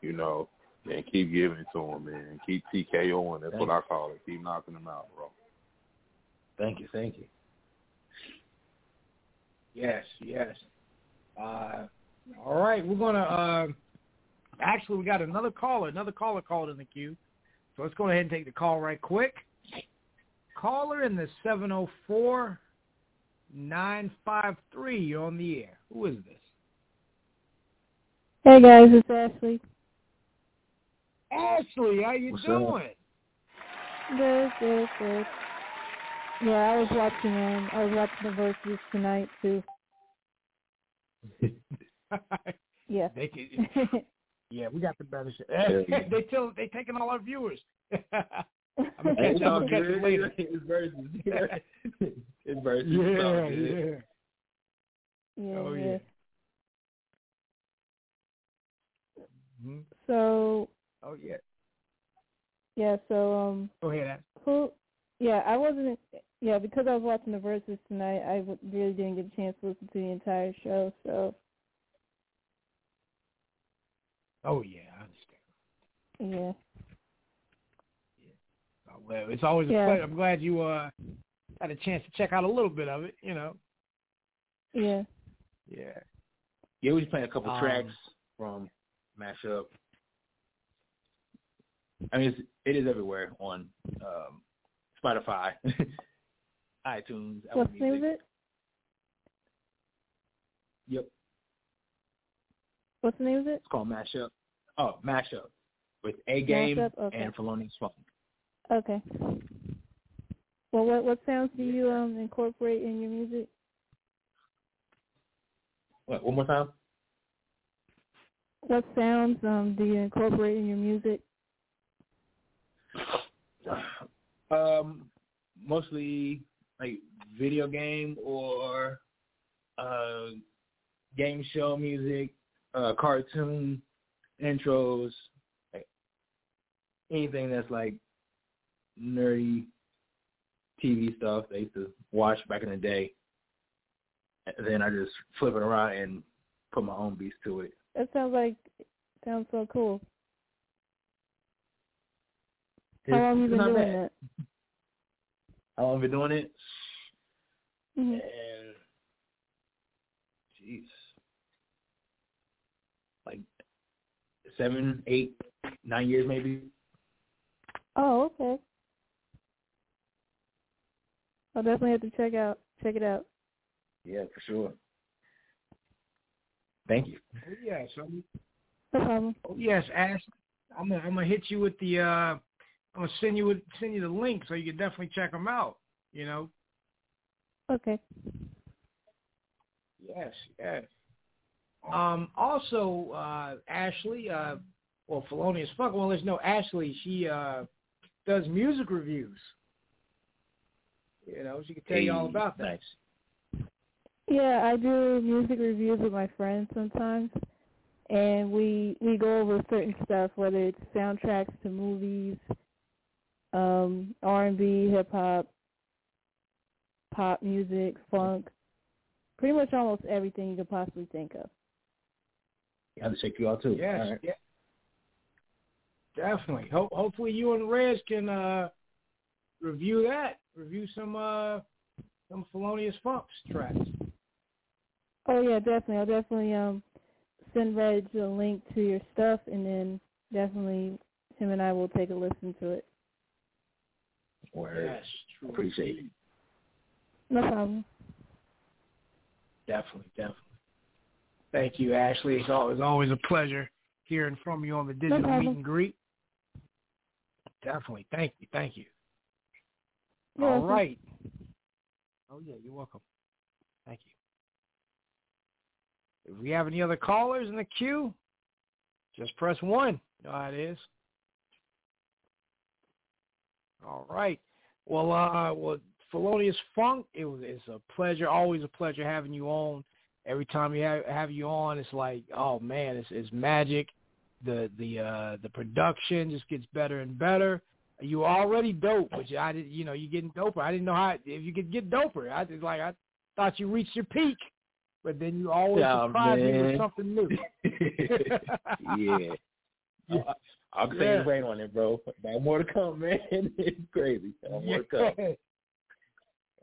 you know, and keep giving it to them, man. Keep TKOing. That's Thank what I call it. Keep knocking them out, bro. Thank you, thank you. Yes, yes. Uh, all right, we're gonna. Uh, actually, we got another caller. Another caller called in the queue, so let's go ahead and take the call right quick. Caller in the seven zero four nine five three. You're on the air. Who is this? Hey guys, it's Ashley. Ashley, how you What's up? doing? Good, good, good. Yeah, I was watching um I was watching the Verzuz tonight too. Yeah. They can, yeah, we got the better shit. They tell they taking all our viewers. I'm gonna catch, I'm all gonna catch good. you later. It's Verzuz. it's Verzuz. It's all Yeah, yeah. yeah, Oh, yeah. yeah. Mhm. So Oh yeah. yeah, so um Go ahead. Ash. who yeah, I wasn't yeah, because I was watching the Verzuz tonight, I w- really didn't get a chance to listen to the entire show, so Oh yeah, I understand. yeah. Oh, well, it's always a Yeah. pleasure. I'm glad you uh had a chance to check out a little bit of it. You know. Yeah. Yeah. Yeah, we just playing a couple Um, tracks from Mashup. I mean, it's, it is everywhere on um, Spotify, iTunes, Apple What's the name of Music. it? Yep, What's the name of it? it's called Mashup. Oh, Mashup with A Game? Okay. and Philonius Phunk. Okay. Well, what what sounds do you um incorporate in your music? What, one more time? What sounds um do you incorporate in your music? Um, mostly like video game or uh game show music, uh cartoon intros, like anything that's like nerdy TV stuff they used to watch back in the day. And then I just flip it around and put my own beats to it. That sounds like sounds so cool. How long have you been doing bad. that? How long have you been doing it? Mhm. And jeez, like seven, eight, nine years maybe. Oh, okay. I'll definitely have to check out check it out. Yeah, for sure. Thank you. Oh, yes. I'm, No problem. oh, yes, Ash. I'm gonna I'm gonna hit you with the. uh I'm gonna send you with, send you the link so you can definitely check them out. You know. Okay. Yes. Yes. Um. Also, uh, Ashley. Uh, well, Philonius Phunk. Well, there's no Ashley. She uh does music reviews. You know, she can tell you all about that. Yeah, I do music reviews with my friends sometimes, and we we go over certain stuff, whether it's soundtracks to movies, um, R and B, hip hop, pop music, funk, pretty much almost everything you could possibly think of. I have to check you out too. Yes. All right. Yeah. Definitely. Ho- hopefully, you and Rez can uh review that. Review some uh some Philonius Phunk's tracks. Oh yeah, definitely. I'll definitely um send Reg a link to your stuff, and then definitely him and I will take a listen to it. Word. Yes, true. Appreciate it. No problem. Definitely, definitely. Thank you, Ashley. It's always always a pleasure hearing from you on the digital meet and greet. Definitely. Thank you. Thank you. You're All welcome. right. Oh yeah, you're welcome. Thank you. If we have any other callers in the queue, just press one. You know how it is. All right. Well, uh, well, Philonius Phunk, it was it's a pleasure, always a pleasure having you on. Every time you have have you on, it's like, oh man, it's it's magic. The the uh the production just gets better and better. You were already dope, which I did. You know, you getting doper. I didn't know how if you could get doper. I just like I thought you reached your peak, but then you always Yeah, surprise me with something new. yeah. I- I'm Yeah. saying wait on it, bro. Got more to come, man. it's crazy. Got more to come. Yeah.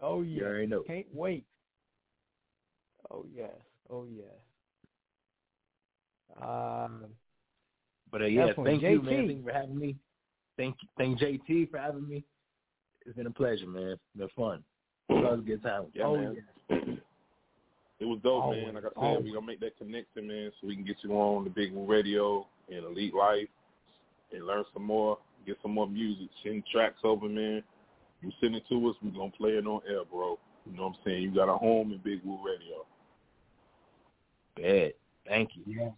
Oh You yeah. already know. Can't wait. Oh yes. Oh yes. Um. But uh, yeah, Definitely. thank you, man. Thank you for having me. Thank thank JT for having me. It's been a pleasure, man. It's been fun. It's always a good time. with you. Yeah, oh man. yeah. It was dope, Always, man. Like I said, always. we gonna make that connection, man, so we can get you on the Big Radio and Elite Life and learn some more, get some more music, send tracks over, man. You send it to us, we're gonna play it on air, bro. You know what I'm saying? You got a home in Big Woo Radio. Bad. Thank you. Yes.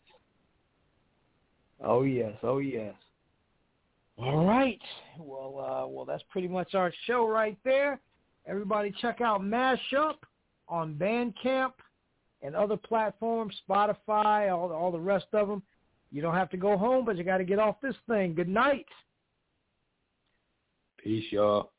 Oh yes. Oh yes. All right. Well, uh, well, that's pretty much our show right there. Everybody, check out Mashup on Bandcamp and other platforms, Spotify, all all the rest of them. You don't have to go home, but you got to get off this thing. Good night. Peace, y'all.